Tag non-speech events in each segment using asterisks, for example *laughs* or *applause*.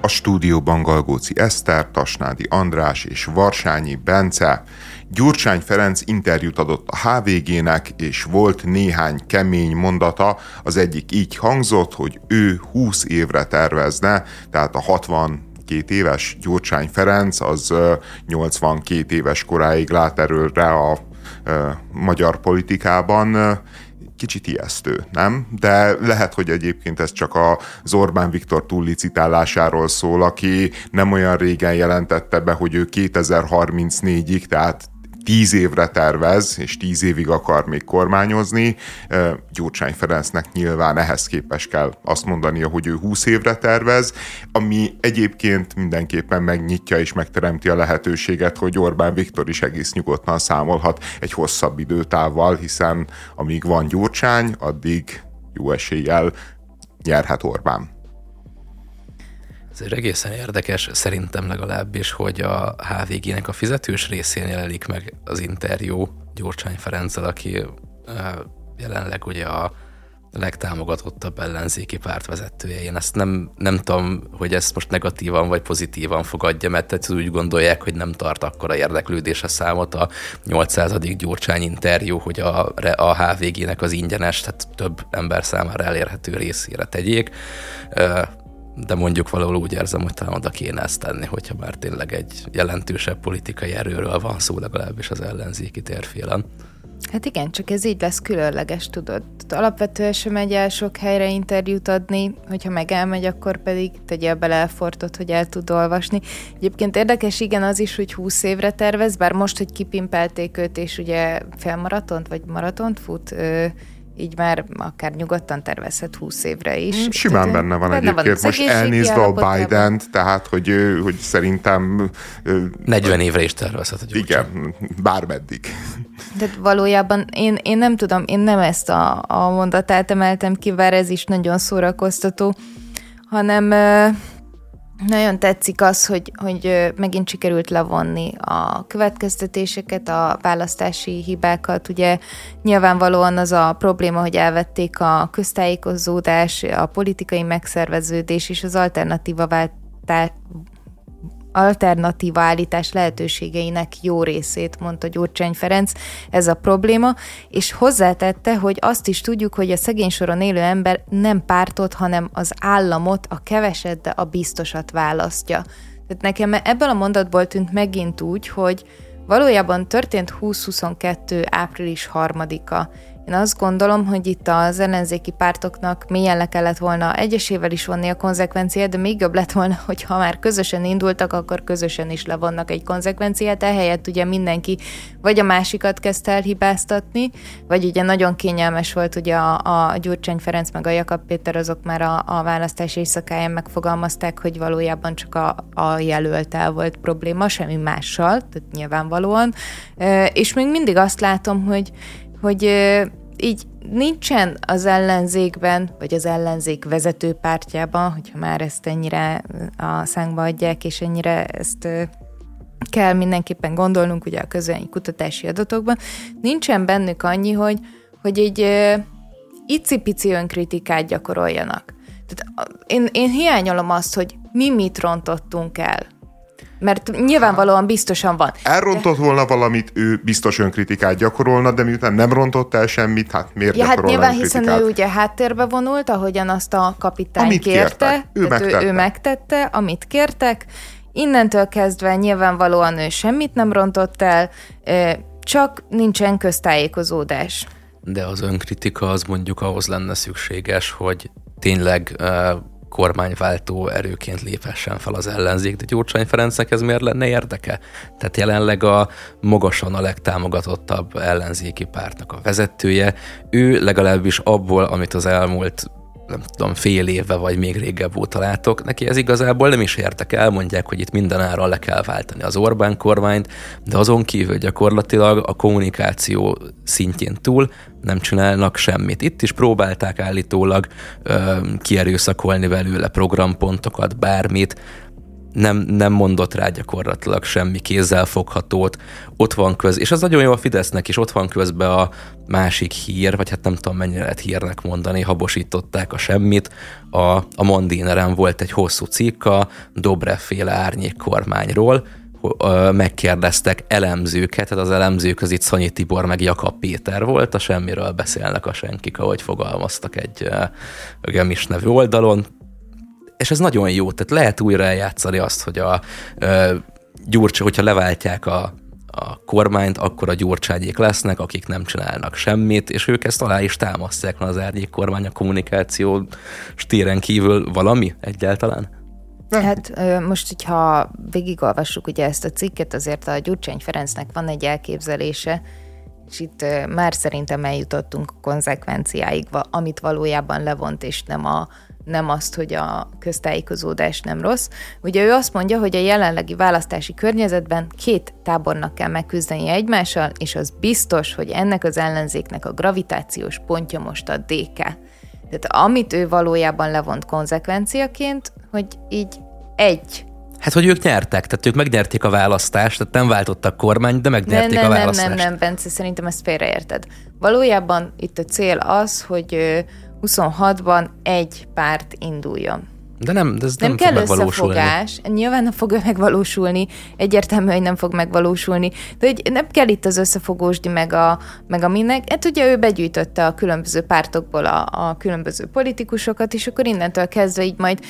A stúdióban Galgóci Eszter, Tasnádi András és Varsányi Bence. Gyurcsány Ferenc interjút adott a HVG-nek, és volt néhány kemény mondata. Az egyik így hangzott, hogy ő 20 évre tervezne, tehát a 60 82 éves Gyurcsány Ferenc, az 82 éves koráig lát erőre a magyar politikában kicsit ijesztő, nem? De lehet, hogy egyébként ez csak az Orbán Viktor túllicitálásáról szól, aki nem olyan régen jelentette be, hogy ő 2034-ig, tehát tíz évre tervez, és tíz évig akar még kormányozni. Gyurcsány Ferencnek nyilván ehhez képes kell azt mondania, hogy ő 20 évre tervez, ami egyébként mindenképpen megnyitja és megteremti a lehetőséget, hogy Orbán Viktor is egész nyugodtan számolhat egy hosszabb időtávval, hiszen amíg van Gyurcsány, addig jó eséllyel nyerhet Orbán. Ez egészen érdekes, szerintem legalábbis, hogy a HVG-nek a fizetős részén jelenik meg az interjú Gyurcsány Ferenccel, aki jelenleg ugye a legtámogatottabb ellenzéki párt vezetője. Én ezt nem, nem tudom, hogy ezt most negatívan vagy pozitívan fogadja, mert tehát úgy gondolják, hogy nem tart akkora érdeklődés a számot a 800. Gyurcsány interjú, hogy a, a HVG-nek az ingyenes, tehát több ember számára elérhető részére tegyék de mondjuk valahol úgy érzem, hogy talán oda kéne ezt tenni, hogyha már tényleg egy jelentősebb politikai erőről van szó, legalábbis az ellenzéki térfélen. Hát igen, csak ez így lesz különleges, tudod. Alapvetően sem megy el sok helyre interjút adni, hogyha meg elmegy, akkor pedig tegye bele elfortot, hogy el tud olvasni. Egyébként érdekes, igen, az is, hogy 20 évre tervez, bár most, hogy kipimpelték őt, és ugye felmaratont, vagy maratont fut, így már akár nyugodtan tervezhet 20 évre is. Mm, simán Itt, benne van benne egyébként. Van Most elnézve a biden tehát hogy, hogy szerintem... 40 évre is tervezhet. Hogy igen, bármeddig. De valójában én, én nem tudom, én nem ezt a, a mondatát emeltem ki, bár ez is nagyon szórakoztató, hanem nagyon tetszik az, hogy, hogy megint sikerült levonni a következtetéseket, a választási hibákat. Ugye nyilvánvalóan az a probléma, hogy elvették a köztájékozódás, a politikai megszerveződés és az alternatíva váltás, alternatíva állítás lehetőségeinek jó részét, mondta Gyurcsány Ferenc, ez a probléma, és hozzátette, hogy azt is tudjuk, hogy a szegény soron élő ember nem pártot, hanem az államot, a keveset, de a biztosat választja. Tehát nekem ebből a mondatból tűnt megint úgy, hogy valójában történt 2022. április 3-a, én azt gondolom, hogy itt az ellenzéki pártoknak mélyen le kellett volna egyesével is vonni a konzekvenciát, de még jobb lett volna, *laughs* hogy ha már közösen indultak, akkor közösen is levonnak egy konzekvenciát. Ehelyett ugye mindenki vagy a másikat kezdte el hibáztatni, vagy ugye nagyon kényelmes volt ugye a, a Gyurcsány Ferenc meg a Jakab Péter, azok már a, a választás éjszakáján megfogalmazták, hogy valójában csak a, a jelöltel volt probléma, semmi mással, tehát nyilvánvalóan. És még mindig azt látom, hogy hogy így nincsen az ellenzékben, vagy az ellenzék vezető pártjában, hogyha már ezt ennyire a szánkba adják, és ennyire ezt kell mindenképpen gondolnunk ugye a közönyi kutatási adatokban, nincsen bennük annyi, hogy, hogy egy icipici önkritikát gyakoroljanak. Tehát én, én hiányolom azt, hogy mi mit rontottunk el mert nyilvánvalóan biztosan van. Elrontott volna valamit, ő biztos önkritikát gyakorolna, de miután nem rontott el semmit, hát miért ja, hát nyilván, hiszen ő ugye háttérbe vonult, ahogyan azt a kapitány amit kérte. Ő megtette. Ő, ő megtette, amit kértek. Innentől kezdve nyilvánvalóan ő semmit nem rontott el, csak nincsen köztájékozódás. De az önkritika az mondjuk ahhoz lenne szükséges, hogy tényleg kormányváltó erőként léphessen fel az ellenzék, de Gyurcsány Ferencnek ez miért lenne érdeke? Tehát jelenleg a magasan a legtámogatottabb ellenzéki pártnak a vezetője, ő legalábbis abból, amit az elmúlt nem tudom, fél éve vagy még régebb óta látok, neki ez igazából nem is értek el, mondják, hogy itt mindenára le kell váltani az Orbán kormányt, de azon kívül gyakorlatilag a kommunikáció szintjén túl nem csinálnak semmit. Itt is próbálták állítólag ö, kierőszakolni belőle programpontokat, bármit, nem, nem mondott rá gyakorlatilag semmi foghatót. Ott van köz, és az nagyon jó a Fidesznek is, ott van közben a másik hír, vagy hát nem tudom mennyire lehet hírnek mondani, habosították a semmit. A, a Mondineren volt egy hosszú cikk a Dobrev-féle árnyék kormányról, megkérdeztek elemzőket, tehát az elemzők az itt Szanyi Tibor meg Jakab Péter volt, a semmiről beszélnek a senkik, ahogy fogalmaztak egy Gemis nevű oldalon, és ez nagyon jó, tehát lehet újra eljátszani azt, hogy a Gyurcsa, hogyha leváltják a, a kormányt, akkor a gyurcsányék lesznek, akik nem csinálnak semmit, és ők ezt alá is támasztják, az árnyék kormány a kommunikáció stíren kívül valami egyáltalán? Hát most, hogyha végigolvassuk ugye ezt a cikket, azért a Gyurcsány Ferencnek van egy elképzelése, és itt már szerintem eljutottunk a konzekvenciáig, amit valójában levont, és nem, a, nem azt, hogy a köztájékozódás nem rossz. Ugye ő azt mondja, hogy a jelenlegi választási környezetben két tábornak kell megküzdeni egymással, és az biztos, hogy ennek az ellenzéknek a gravitációs pontja most a DK. Tehát amit ő valójában levont konzekvenciaként, hogy így egy Hát, hogy ők nyertek, tehát ők megnyerték a választást, tehát nem váltottak kormányt, de megnyerték nem, nem, a választást. Nem, nem, nem, Bence, szerintem ezt félreérted. Valójában itt a cél az, hogy 26-ban egy párt induljon. De nem, de ez nem, nem kell fog összefogás, nyilván nem fog *laughs* megvalósulni, egyértelmű, hogy nem fog megvalósulni, de hogy nem kell itt az összefogósdi meg a, meg a minek. Hát ugye ő begyűjtötte a különböző pártokból a, a különböző politikusokat, és akkor innentől kezdve így majd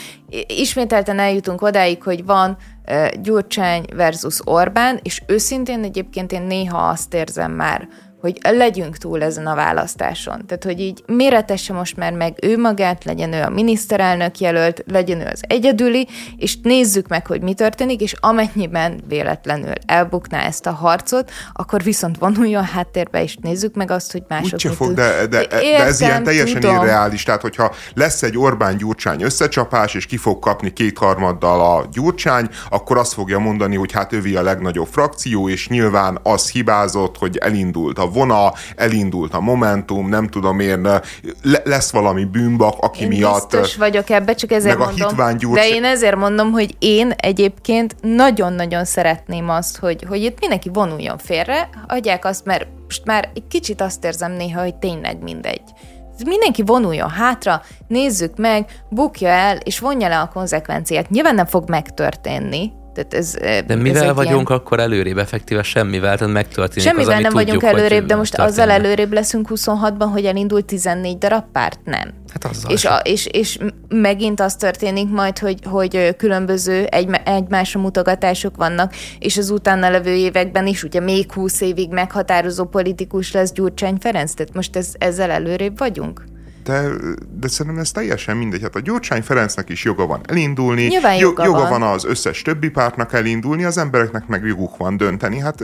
ismételten eljutunk odáig, hogy van uh, Gyurcsány versus Orbán, és őszintén egyébként én néha azt érzem már, hogy legyünk túl ezen a választáson. Tehát, hogy így méretesse most már meg ő magát, legyen ő a miniszterelnök jelölt, legyen ő az egyedüli, és nézzük meg, hogy mi történik, és amennyiben véletlenül elbukná ezt a harcot, akkor viszont vonuljon háttérbe, és nézzük meg azt, hogy mások Úgyse fog, de, de, Értem, de ez ilyen teljesen tudom. irreális. Tehát, hogyha lesz egy Orbán-Gyurcsány összecsapás, és ki fog kapni kétharmaddal a Gyurcsány, akkor azt fogja mondani, hogy hát ővi a legnagyobb frakció, és nyilván az hibázott, hogy elindult a vona, elindult a Momentum, nem tudom én, le, lesz valami bűnbak, aki én miatt... biztos vagyok ebbe, csak ezért meg mondom. A gyurcs... De én ezért mondom, hogy én egyébként nagyon-nagyon szeretném azt, hogy, hogy itt mindenki vonuljon félre, adják azt, mert most már egy kicsit azt érzem néha, hogy tényleg mindegy. Mindenki vonuljon hátra, nézzük meg, bukja el, és vonja le a konzekvenciát. Nyilván nem fog megtörténni, tehát ez, de mivel ez vagyunk ilyen... akkor előrébb, effektíve semmivel, tehát megtörténik Semmivel az, nem tudjuk, vagyunk előrébb, de most történne. azzal előrébb leszünk 26-ban, hogy elindult 14 darab párt? Nem. Hát azzal és, a, és, és megint az történik majd, hogy, hogy különböző egy, egymásra mutogatások vannak, és az utána levő években is ugye még 20 évig meghatározó politikus lesz Gyurcsány Ferenc, tehát most ez, ezzel előrébb vagyunk? De, de szerintem ez teljesen mindegy. Hát a Gyurcsány Ferencnek is joga van elindulni, Nyilván joga, joga van. van az összes többi pártnak elindulni, az embereknek meg joguk van dönteni. Hát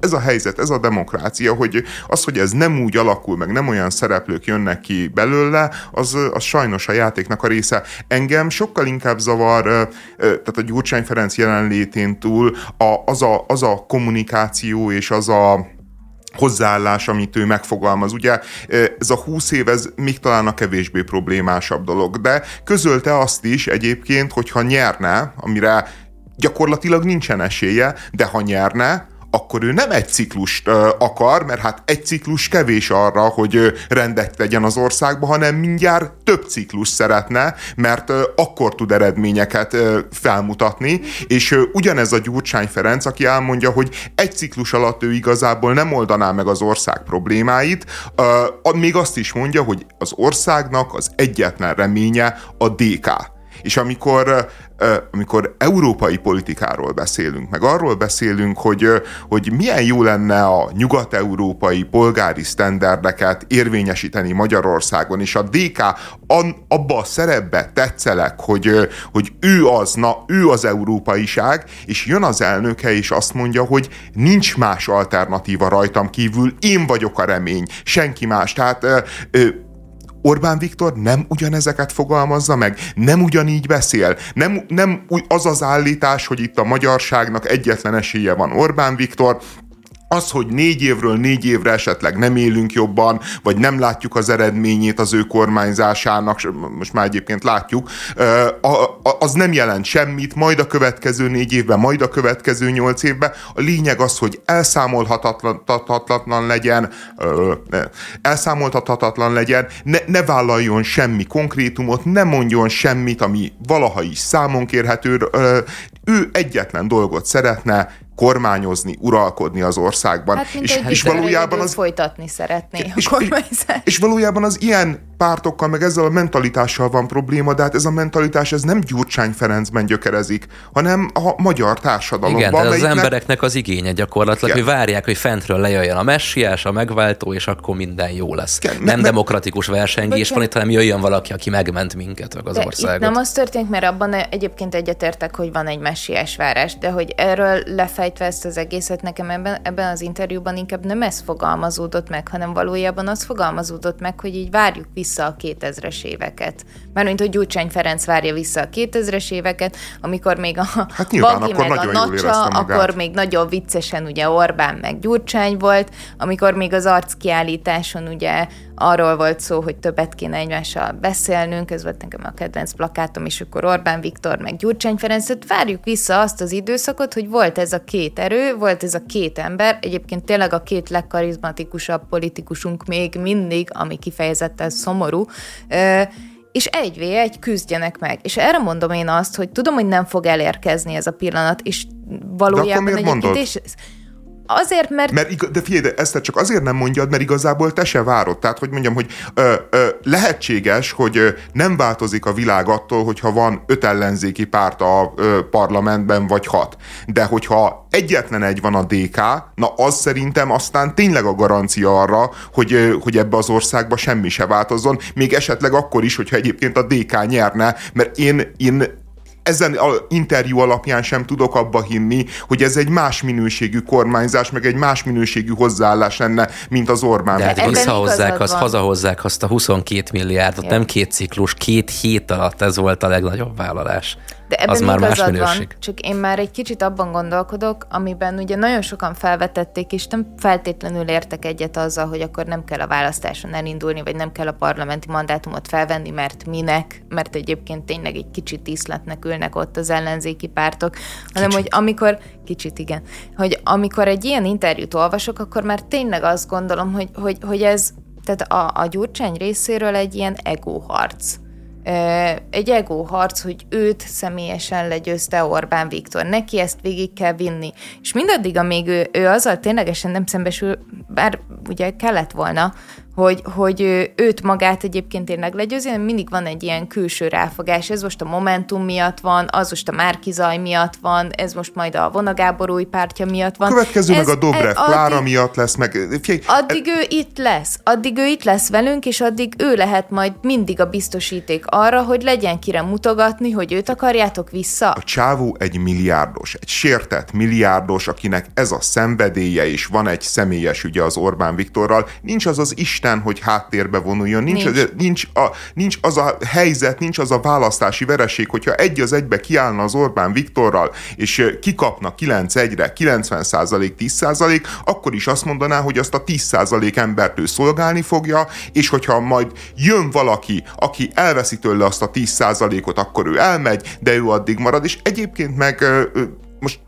ez a helyzet, ez a demokrácia, hogy az, hogy ez nem úgy alakul, meg nem olyan szereplők jönnek ki belőle, az, az sajnos a játéknak a része. Engem sokkal inkább zavar, tehát a Gyurcsány Ferenc jelenlétén túl a, az, a, az a kommunikáció és az a hozzáállás, amit ő megfogalmaz. Ugye ez a 20 év, ez még talán a kevésbé problémásabb dolog, de közölte azt is egyébként, hogyha nyerne, amire gyakorlatilag nincsen esélye, de ha nyerne, akkor ő nem egy ciklust akar, mert hát egy ciklus kevés arra, hogy rendet tegyen az országba, hanem mindjárt több ciklus szeretne, mert akkor tud eredményeket felmutatni, és ugyanez a Gyurcsány Ferenc, aki elmondja, hogy egy ciklus alatt ő igazából nem oldaná meg az ország problémáit, még azt is mondja, hogy az országnak az egyetlen reménye a DK. És amikor amikor európai politikáról beszélünk, meg arról beszélünk, hogy, hogy milyen jó lenne a nyugat-európai polgári sztenderdeket érvényesíteni Magyarországon, és a DK abba a szerepbe tetszelek, hogy, hogy ő az, na, ő az európaiság, és jön az elnöke, és azt mondja, hogy nincs más alternatíva rajtam kívül, én vagyok a remény, senki más. Tehát Orbán Viktor nem ugyanezeket fogalmazza meg, nem ugyanígy beszél, nem, nem az az állítás, hogy itt a magyarságnak egyetlen esélye van Orbán Viktor, az, hogy négy évről négy évre esetleg nem élünk jobban, vagy nem látjuk az eredményét az ő kormányzásának, most már egyébként látjuk, az nem jelent semmit, majd a következő négy évben, majd a következő nyolc évben. A lényeg az, hogy elszámolhatatlan legyen, elszámolhatatlan legyen, ne, ne vállaljon semmi konkrétumot, ne mondjon semmit, ami valaha is számon kérhető, ő egyetlen dolgot szeretne, kormányozni, uralkodni az országban. Hát, és, és valójában az folytatni szeretné és, a És, és valójában az ilyen pártokkal, meg ezzel a mentalitással van probléma, de hát ez a mentalitás ez nem Gyurcsány Ferencben gyökerezik, hanem a magyar társadalomban. Igen, tehát az embereknek az igénye gyakorlatilag, Igen. hogy várják, hogy fentről lejöjjön a messiás, a megváltó, és akkor minden jó lesz. Igen, nem me- demokratikus versengés van itt, hanem jöjjön valaki, aki megment minket, meg az de országot. Itt nem az történt, mert abban egyébként egyetértek, hogy van egy messiás várás, de hogy erről lefejtve ezt az egészet, nekem ebben, ebben az interjúban inkább nem ez fogalmazódott meg, hanem valójában az fogalmazódott meg, hogy így várjuk vissza a 2000-es éveket. Mármint, hogy Gyurcsány Ferenc várja vissza a 2000-es éveket, amikor még a hát nyilván, Bagi meg a Nacsa, akkor még nagyon viccesen ugye Orbán meg Gyurcsány volt, amikor még az arckiállításon ugye arról volt szó, hogy többet kéne egymással beszélnünk, ez volt nekem a kedvenc plakátom, és akkor Orbán Viktor meg Gyurcsány Ferenc, várjuk vissza azt az időszakot, hogy volt ez a két erő, volt ez a két ember, egyébként tényleg a két legkarizmatikusabb politikusunk még mindig, ami kifejezetten szomorú, és egy v egy küzdjenek meg. És erre mondom én azt, hogy tudom, hogy nem fog elérkezni ez a pillanat, és valójában egyébként... És, Azért, mert... mert de figyelj, de ezt csak azért nem mondjad, mert igazából te se várod. Tehát, hogy mondjam, hogy ö, ö, lehetséges, hogy ö, nem változik a világ attól, hogyha van öt ellenzéki párt a ö, parlamentben, vagy hat. De hogyha egyetlen egy van a DK, na az szerintem aztán tényleg a garancia arra, hogy, ö, hogy ebbe az országba semmi se változzon, még esetleg akkor is, hogyha egyébként a DK nyerne, mert én, én ezen a interjú alapján sem tudok abba hinni, hogy ez egy más minőségű kormányzás, meg egy más minőségű hozzáállás lenne, mint az Orbán. De hát visszahozzák azt, hazahozzák azt a 22 milliárdot, nem két ciklus, két hét alatt ez volt a legnagyobb vállalás. De ebben az már más minőség. Van, csak én már egy kicsit abban gondolkodok, amiben ugye nagyon sokan felvetették, és nem feltétlenül értek egyet azzal, hogy akkor nem kell a választáson elindulni, vagy nem kell a parlamenti mandátumot felvenni, mert minek, mert egyébként tényleg egy kicsit díszletnek ülnek ott az ellenzéki pártok, hanem kicsit. hogy amikor, kicsit igen, hogy amikor egy ilyen interjút olvasok, akkor már tényleg azt gondolom, hogy, hogy, hogy ez tehát a, a Gyurcsány részéről egy ilyen egóharc egy ego harc, hogy őt személyesen legyőzte Orbán Viktor. Neki ezt végig kell vinni. És mindaddig, amíg ő, ő azzal ténylegesen nem szembesül, bár ugye kellett volna, hogy, hogy őt magát egyébként tényleg legyőzi, hanem mindig van egy ilyen külső ráfogás. Ez most a Momentum miatt van, az most a Márkizaj miatt van, ez most majd a Vonagábor új pártja miatt van. Következő ez, meg a Dobrev ez, Klára addig, miatt lesz, meg... Figyelj, addig ő itt lesz, addig ő itt lesz velünk, és addig ő lehet majd mindig a biztosíték arra, hogy legyen kire mutogatni, hogy őt akarjátok vissza. A csávó egy milliárdos, egy sértett milliárdos, akinek ez a szenvedélye, és van egy személyes ügye az Orbán Viktorral, nincs az az Isten Isten, hogy háttérbe vonuljon. Nincs, nincs. Az, nincs, a, nincs az a helyzet, nincs az a választási vereség, hogyha egy az egybe kiállna az Orbán Viktorral, és kikapna 9-1-re, 90 10% akkor is azt mondaná, hogy azt a 10 embert ő szolgálni fogja, és hogyha majd jön valaki, aki elveszi tőle azt a 10 ot akkor ő elmegy, de ő addig marad, és egyébként meg most,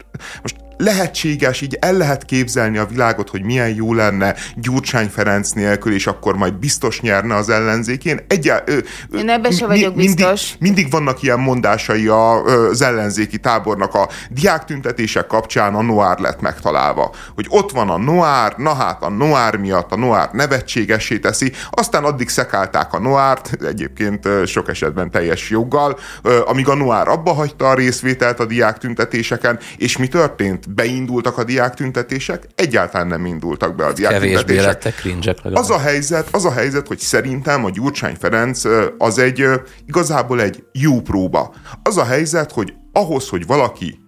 most lehetséges, így el lehet képzelni a világot, hogy milyen jó lenne Gyurcsány Ferenc nélkül, és akkor majd biztos nyerne az ellenzék. Én, egyá, ö, Én ebben sem vagyok mindig, biztos. Mindig vannak ilyen mondásai a, az ellenzéki tábornak a diáktüntetések kapcsán a Noár lett megtalálva. Hogy ott van a Noár, na hát a Noár miatt a Noár nevetségessé teszi, aztán addig szekálták a Noárt, egyébként sok esetben teljes joggal, amíg a Noár abba hagyta a részvételt a diáktüntetéseken, és mi történt? Beindultak a diáktüntetések, egyáltalán nem indultak be a. Kevésbé lettek cringe az a helyzet, az a helyzet, hogy szerintem a Gyurcsány Ferenc az egy igazából egy jó próba. Az a helyzet, hogy ahhoz, hogy valaki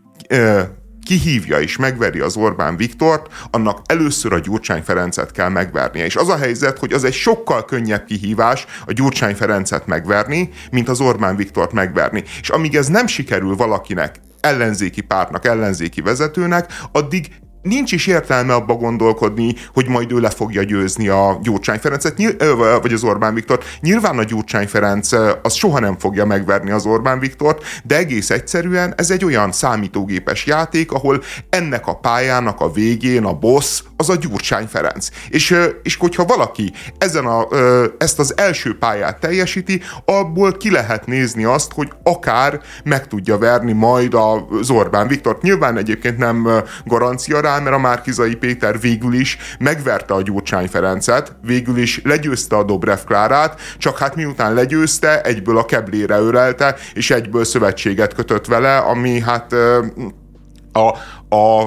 kihívja és megveri az Orbán Viktort, annak először a Gyurcsány Ferencet kell megvernie. És az a helyzet, hogy az egy sokkal könnyebb kihívás a Gyurcsány Ferencet megverni, mint az Orbán Viktort megverni. És amíg ez nem sikerül valakinek ellenzéki pártnak, ellenzéki vezetőnek, addig nincs is értelme abba gondolkodni, hogy majd ő le fogja győzni a Gyurcsány Ferencet, vagy az Orbán Viktort. Nyilván a Gyurcsány Ferenc az soha nem fogja megverni az Orbán Viktort, de egész egyszerűen ez egy olyan számítógépes játék, ahol ennek a pályának a végén a boss az a Gyurcsány Ferenc. És, és hogyha valaki ezen a, ezt az első pályát teljesíti, abból ki lehet nézni azt, hogy akár meg tudja verni majd az Orbán Viktort. Nyilván egyébként nem garancia rá, mert a Márkizai Péter végül is megverte a Gyurcsány Ferencet, végül is legyőzte a Dobrev Klárát, csak hát miután legyőzte, egyből a keblére örelte, és egyből szövetséget kötött vele, ami hát a, a,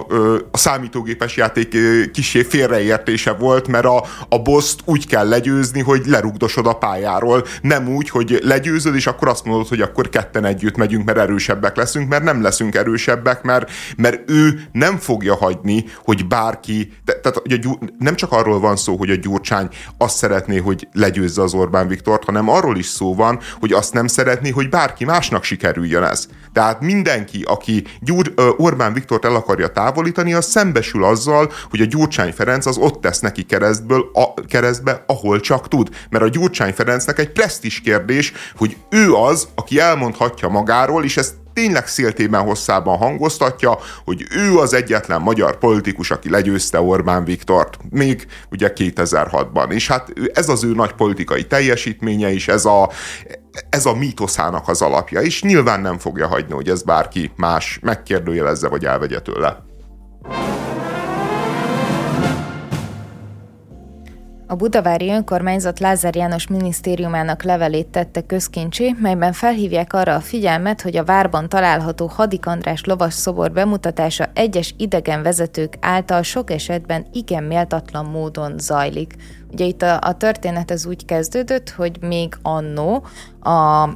a számítógépes játék kisé félreértése volt, mert a, a boszt úgy kell legyőzni, hogy lerugdosod a pályáról. Nem úgy, hogy legyőzöd, és akkor azt mondod, hogy akkor ketten együtt megyünk, mert erősebbek leszünk, mert nem leszünk erősebbek, mert, mert ő nem fogja hagyni, hogy bárki, te, tehát ugye, nem csak arról van szó, hogy a Gyurcsány azt szeretné, hogy legyőzze az Orbán Viktort, hanem arról is szó van, hogy azt nem szeretné, hogy bárki másnak sikerüljön ez. Tehát mindenki, aki Gyur, Orbán Viktort el akar akarja távolítani, az szembesül azzal, hogy a Gyurcsány Ferenc az ott tesz neki keresztből, a, keresztbe, ahol csak tud. Mert a Gyurcsány Ferencnek egy presztis kérdés, hogy ő az, aki elmondhatja magáról, és ezt tényleg széltében hosszában hangoztatja, hogy ő az egyetlen magyar politikus, aki legyőzte Orbán Viktort, még ugye 2006-ban. És hát ez az ő nagy politikai teljesítménye is, ez a, ez a mítoszának az alapja, és nyilván nem fogja hagyni, hogy ez bárki más megkérdőjelezze, vagy elvegye tőle. A budavári önkormányzat Lázár János minisztériumának levelét tette közkincsé, melyben felhívják arra a figyelmet, hogy a várban található Hadik András lovas szobor bemutatása egyes idegen vezetők által sok esetben igen méltatlan módon zajlik. Ugye itt a, a történet ez úgy kezdődött, hogy még annó a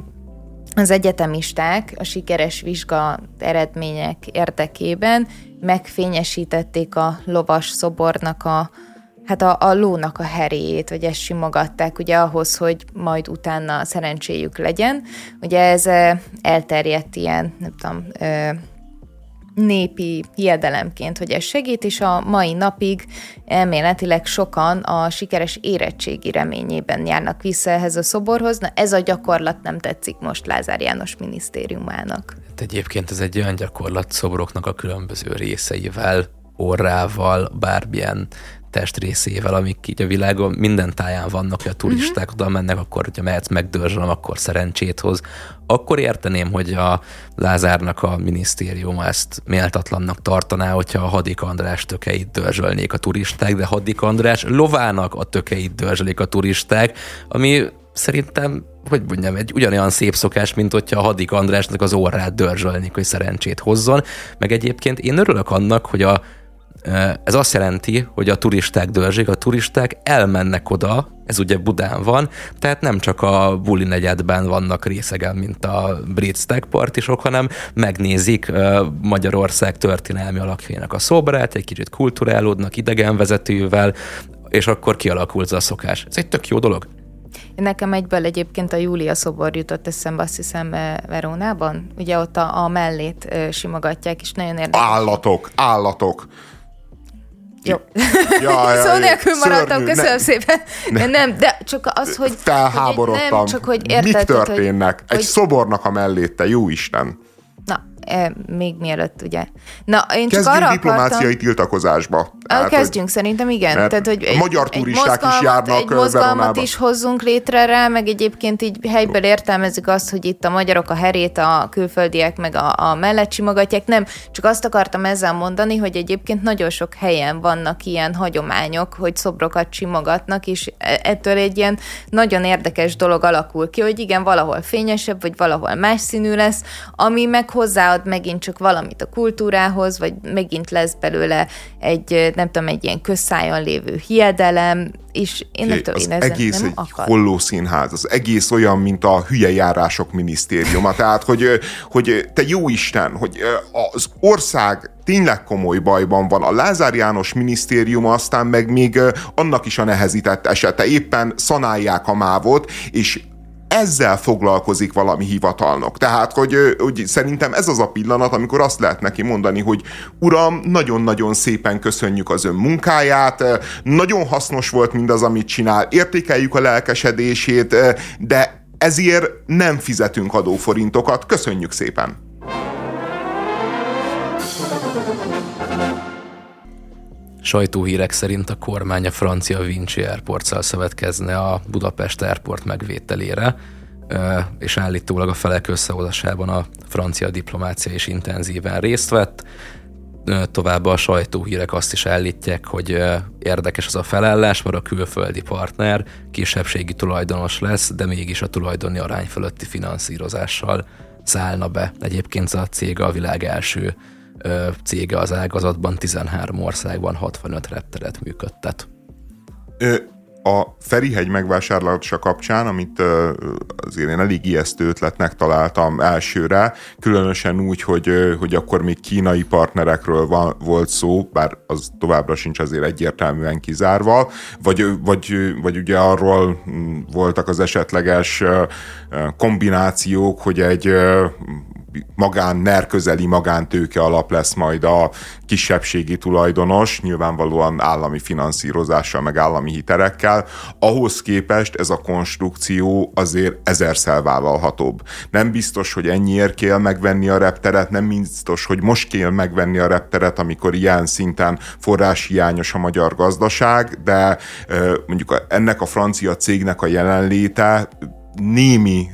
az egyetemisták a sikeres vizsga eredmények érdekében megfényesítették a lovas szobornak a hát a, a lónak a heréjét, vagy ezt simogatták, ugye ahhoz, hogy majd utána szerencséjük legyen. Ugye ez elterjedt ilyen, nem tudom, népi hiedelemként, hogy ez segít, és a mai napig elméletileg sokan a sikeres érettségi reményében járnak vissza ehhez a szoborhoz. Na ez a gyakorlat nem tetszik most Lázár János minisztériumának. Hát egyébként ez egy olyan gyakorlat szobroknak a különböző részeivel, orrával, bármilyen testrészével, amik így a világon minden táján vannak, hogy a turisták uh-huh. oda mennek, akkor, hogyha mehetsz megdörzsölöm, akkor szerencsét hoz. Akkor érteném, hogy a Lázárnak a minisztériuma ezt méltatlannak tartaná, hogyha a Hadik András tökeit dörzsölnék a turisták, de Hadik András lovának a tökeit dörzsölik a turisták, ami szerintem, hogy mondjam, egy ugyanolyan szép szokás, mint hogyha a Hadik Andrásnak az orrát dörzsölnék, hogy szerencsét hozzon. Meg egyébként én örülök annak, hogy a ez azt jelenti, hogy a turisták dörzsik, a turisták elmennek oda, ez ugye Budán van, tehát nem csak a Buli negyedben vannak részegen, mint a brit stackpartisok, hanem megnézik Magyarország történelmi alakjainak a szobrát, egy kicsit kulturálódnak idegenvezetővel, és akkor kialakult a szokás. Ez egy tök jó dolog. Nekem egyből egyébként a Júlia szobor jutott eszembe, azt hiszem Verónában. Ugye ott a, a mellét simogatják, és nagyon érdekes. Állatok, állatok. Jó. Ja, ja, *laughs* Szó nélkül maradtam, köszönöm ne, szépen. Ne, nem, de csak az, hogy... Felháborodtam. Hogy nem, csak hogy érted, Mik történnek? Hogy, Egy hogy... szobornak a mellétte, jó Isten. E, még mielőtt, ugye. Na, én csak arra diplomáciai akartam... tiltakozásba. Tehát, kezdjünk, hogy, szerintem igen. Tehát, hogy egy, magyar turisták egy is járnak Egy mozgalmat is hozzunk létre rá, meg egyébként így helyből értelmezzük azt, hogy itt a magyarok a herét, a külföldiek meg a, a mellett simogatják. Nem, csak azt akartam ezzel mondani, hogy egyébként nagyon sok helyen vannak ilyen hagyományok, hogy szobrokat simogatnak, és e, ettől egy ilyen nagyon érdekes dolog alakul ki, hogy igen, valahol fényesebb, vagy valahol más színű lesz, ami meg hozzáad megint csak valamit a kultúrához, vagy megint lesz belőle egy nem tudom, egy ilyen közszájon lévő hiedelem, és én nem tudom, én az egész nem egy akar. hollószínház, az egész olyan, mint a hülye járások minisztériuma, tehát, hogy, hogy te jó Isten, hogy az ország tényleg komoly bajban van. A Lázár János minisztériuma aztán meg még annak is a nehezített esete. Éppen szanálják a mávot, és ezzel foglalkozik valami hivatalnok. Tehát, hogy, hogy szerintem ez az a pillanat, amikor azt lehet neki mondani, hogy uram, nagyon-nagyon szépen köszönjük az ön munkáját, nagyon hasznos volt mindaz, amit csinál, értékeljük a lelkesedését, de ezért nem fizetünk adóforintokat. Köszönjük szépen! Sajtóhírek szerint a kormány a francia Vinci airport szövetkezne a Budapest Airport megvételére, és állítólag a felek összehozásában a francia diplomácia is intenzíven részt vett. Továbbá a sajtóhírek azt is állítják, hogy érdekes az a felállás, mert a külföldi partner kisebbségi tulajdonos lesz, de mégis a tulajdoni arány fölötti finanszírozással szállna be. Egyébként a cég a világ első cége az ágazatban 13 országban 65 repteret működtet. Ö, a Ferihegy megvásárlása kapcsán, amit azért én elég ijesztő ötletnek találtam elsőre, különösen úgy, hogy, hogy akkor még kínai partnerekről van, volt szó, bár az továbbra sincs azért egyértelműen kizárva, vagy, vagy, vagy ugye arról voltak az esetleges kombinációk, hogy egy magán, NER közeli magántőke alap lesz majd a kisebbségi tulajdonos, nyilvánvalóan állami finanszírozással, meg állami hiterekkel. Ahhoz képest ez a konstrukció azért ezerszer vállalhatóbb. Nem biztos, hogy ennyiért kell megvenni a repteret, nem biztos, hogy most kell megvenni a repteret, amikor ilyen szinten forráshiányos a magyar gazdaság, de mondjuk ennek a francia cégnek a jelenléte némi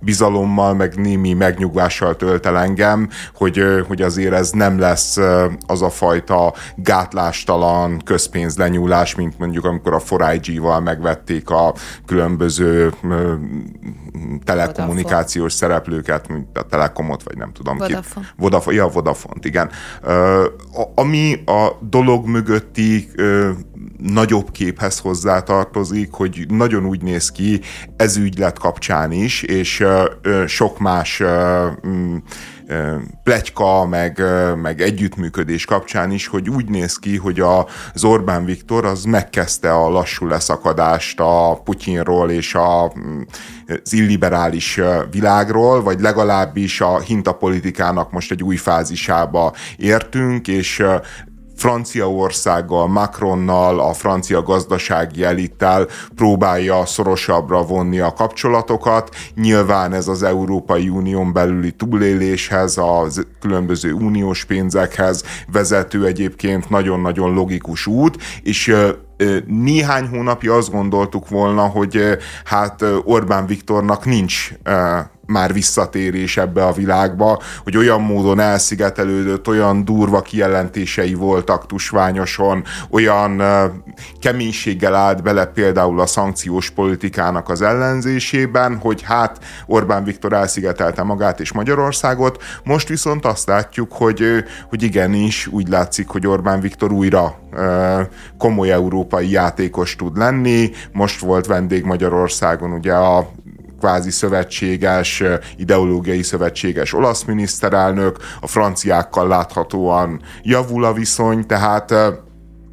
bizalommal, meg némi megnyugvással tölt el engem, hogy, hogy azért ez nem lesz az a fajta gátlástalan közpénzlenyúlás, mint mondjuk amikor a 4IG-val megvették a különböző telekommunikációs Vodafone. szereplőket, mint a Telekomot, vagy nem tudom Vodafone. ki. Vodafone. Ja, Vodafont, igen. Ami a dolog mögötti nagyobb képhez hozzátartozik, hogy nagyon úgy néz ki ez ügylet kapcsán is, és sok más mm, pletyka, meg, meg együttműködés kapcsán is, hogy úgy néz ki, hogy az Orbán Viktor az megkezdte a lassú leszakadást a Putyinról és a, mm, az illiberális világról, vagy legalábbis a hintapolitikának most egy új fázisába értünk, és Franciaországgal, Macronnal, a francia gazdasági elittel próbálja szorosabbra vonni a kapcsolatokat. Nyilván ez az Európai Unión belüli túléléshez, a különböző uniós pénzekhez vezető egyébként nagyon-nagyon logikus út, és néhány hónapja azt gondoltuk volna, hogy hát Orbán Viktornak nincs már visszatérés ebbe a világba, hogy olyan módon elszigetelődött, olyan durva kijelentései voltak tusványoson, olyan keménységgel állt bele például a szankciós politikának az ellenzésében, hogy hát Orbán Viktor elszigetelte magát és Magyarországot, most viszont azt látjuk, hogy, hogy igenis úgy látszik, hogy Orbán Viktor újra komoly európai játékos tud lenni. Most volt vendég Magyarországon ugye a kvázi szövetséges, ideológiai szövetséges olasz miniszterelnök, a franciákkal láthatóan javul a viszony, tehát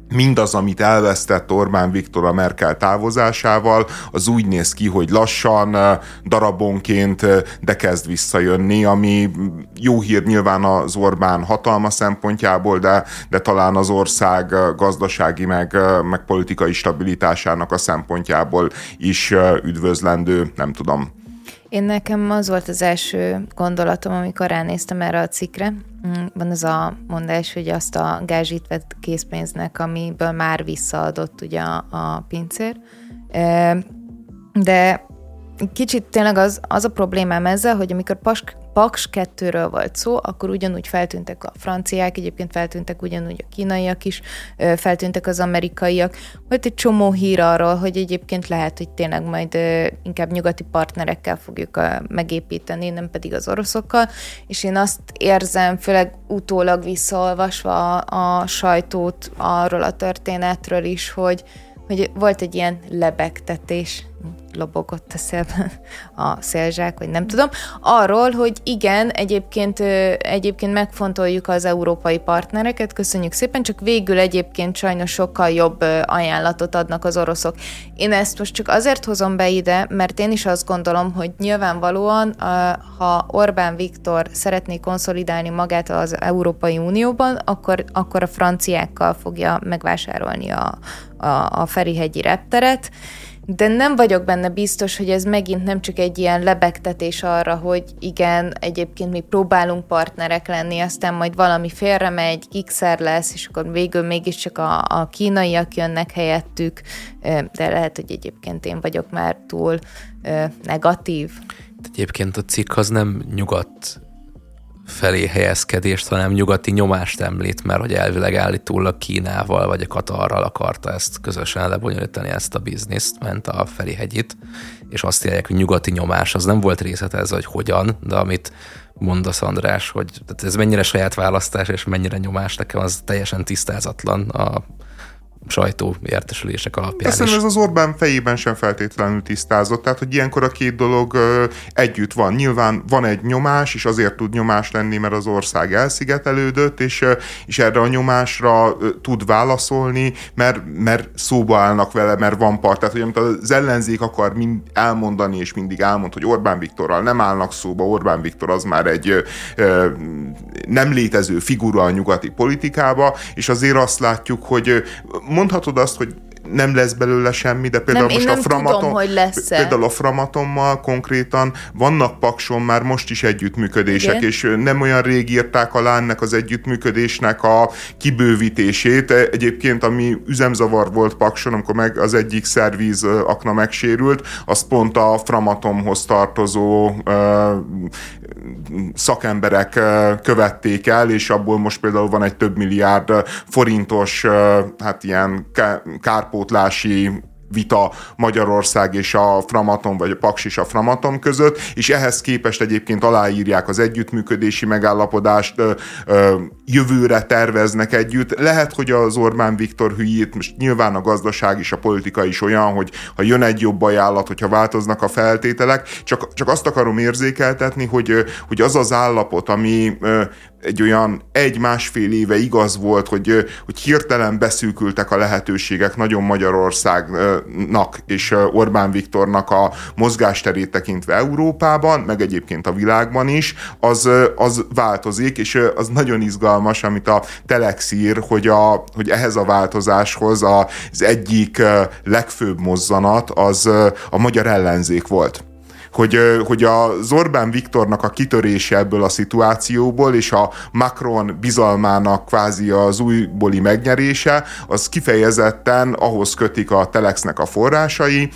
mindaz, amit elvesztett Orbán Viktor a Merkel távozásával, az úgy néz ki, hogy lassan, darabonként, de kezd visszajönni, ami jó hír nyilván az Orbán hatalma szempontjából, de, de talán az ország gazdasági meg, meg politikai stabilitásának a szempontjából is üdvözlendő, nem tudom. Én nekem az volt az első gondolatom, amikor ránéztem erre a cikkre. Mm, van az a mondás, hogy azt a gázsit vett készpénznek, amiből már visszaadott ugye a pincér. De kicsit tényleg az, az a problémám ezzel, hogy amikor Pask, Paks 2-ről volt szó, akkor ugyanúgy feltűntek a franciák, egyébként feltűntek ugyanúgy a kínaiak is, feltűntek az amerikaiak. Volt egy csomó hír arról, hogy egyébként lehet, hogy tényleg majd inkább nyugati partnerekkel fogjuk megépíteni, nem pedig az oroszokkal, és én azt érzem, főleg utólag visszaolvasva a, a sajtót arról a történetről is, hogy, hogy volt egy ilyen lebegtetés lobogott a szélben *laughs* a szélzsák, vagy nem tudom, arról, hogy igen, egyébként, egyébként megfontoljuk az európai partnereket, köszönjük szépen, csak végül egyébként sajnos sokkal jobb ajánlatot adnak az oroszok. Én ezt most csak azért hozom be ide, mert én is azt gondolom, hogy nyilvánvalóan, ha Orbán Viktor szeretné konszolidálni magát az Európai Unióban, akkor, akkor a franciákkal fogja megvásárolni a, a, a Ferihegyi repteret, de nem vagyok benne biztos, hogy ez megint nem csak egy ilyen lebegtetés arra, hogy igen, egyébként mi próbálunk partnerek lenni, aztán majd valami félre megy, kikszer lesz, és akkor végül mégiscsak a, a kínaiak jönnek helyettük, de lehet, hogy egyébként én vagyok már túl negatív. Egyébként a cikk az nem nyugat felé helyezkedést, hanem nyugati nyomást említ, mert hogy elvileg állítólag Kínával vagy a Katarral akarta ezt közösen lebonyolítani ezt a bizniszt, ment a Ferihegyit, és azt írják, hogy nyugati nyomás, az nem volt részletezve, hogy hogyan, de amit mondasz András, hogy ez mennyire saját választás és mennyire nyomás, nekem az teljesen tisztázatlan a sajtó értesülések alapján. Ezt ez az Orbán fejében sem feltétlenül tisztázott, tehát hogy ilyenkor a két dolog együtt van. Nyilván van egy nyomás, és azért tud nyomás lenni, mert az ország elszigetelődött, és, és erre a nyomásra tud válaszolni, mert, mert szóba állnak vele, mert van part. Tehát, hogy amit az ellenzék akar mind elmondani, és mindig elmond, hogy Orbán Viktorral nem állnak szóba, Orbán Viktor az már egy nem létező figura a nyugati politikába, és azért azt látjuk, hogy mondhatod azt, hogy nem lesz belőle semmi, de például nem, most nem a Framaton, tudom, hogy lesz például a Framatommal konkrétan vannak Pakson már most is együttműködések, Igen. és nem olyan rég írták alá ennek az együttműködésnek a kibővítését. Egyébként, ami üzemzavar volt Pakson, amikor meg az egyik szervíz akna megsérült, az pont a Framatomhoz tartozó szakemberek követték el, és abból most például van egy több milliárd forintos, hát ilyen kárpótlási vita Magyarország és a Framaton, vagy a Paks és a Framaton között, és ehhez képest egyébként aláírják az együttműködési megállapodást, ö, ö, jövőre terveznek együtt. Lehet, hogy az Orbán Viktor hülyét, most nyilván a gazdaság és a politika is olyan, hogy ha jön egy jobb ajánlat, hogyha változnak a feltételek, csak, csak azt akarom érzékeltetni, hogy, hogy az az állapot, ami egy olyan egy-másfél éve igaz volt, hogy, hogy hirtelen beszűkültek a lehetőségek nagyon Magyarországnak és Orbán Viktornak a mozgásterét tekintve Európában, meg egyébként a világban is, az, az változik, és az nagyon izgalmas, amit a Telex ír, hogy, a, hogy ehhez a változáshoz az egyik legfőbb mozzanat az a magyar ellenzék volt hogy, hogy az Orbán Viktornak a kitörése ebből a szituációból, és a Macron bizalmának kvázi az újbóli megnyerése, az kifejezetten ahhoz kötik a Telexnek a forrásai,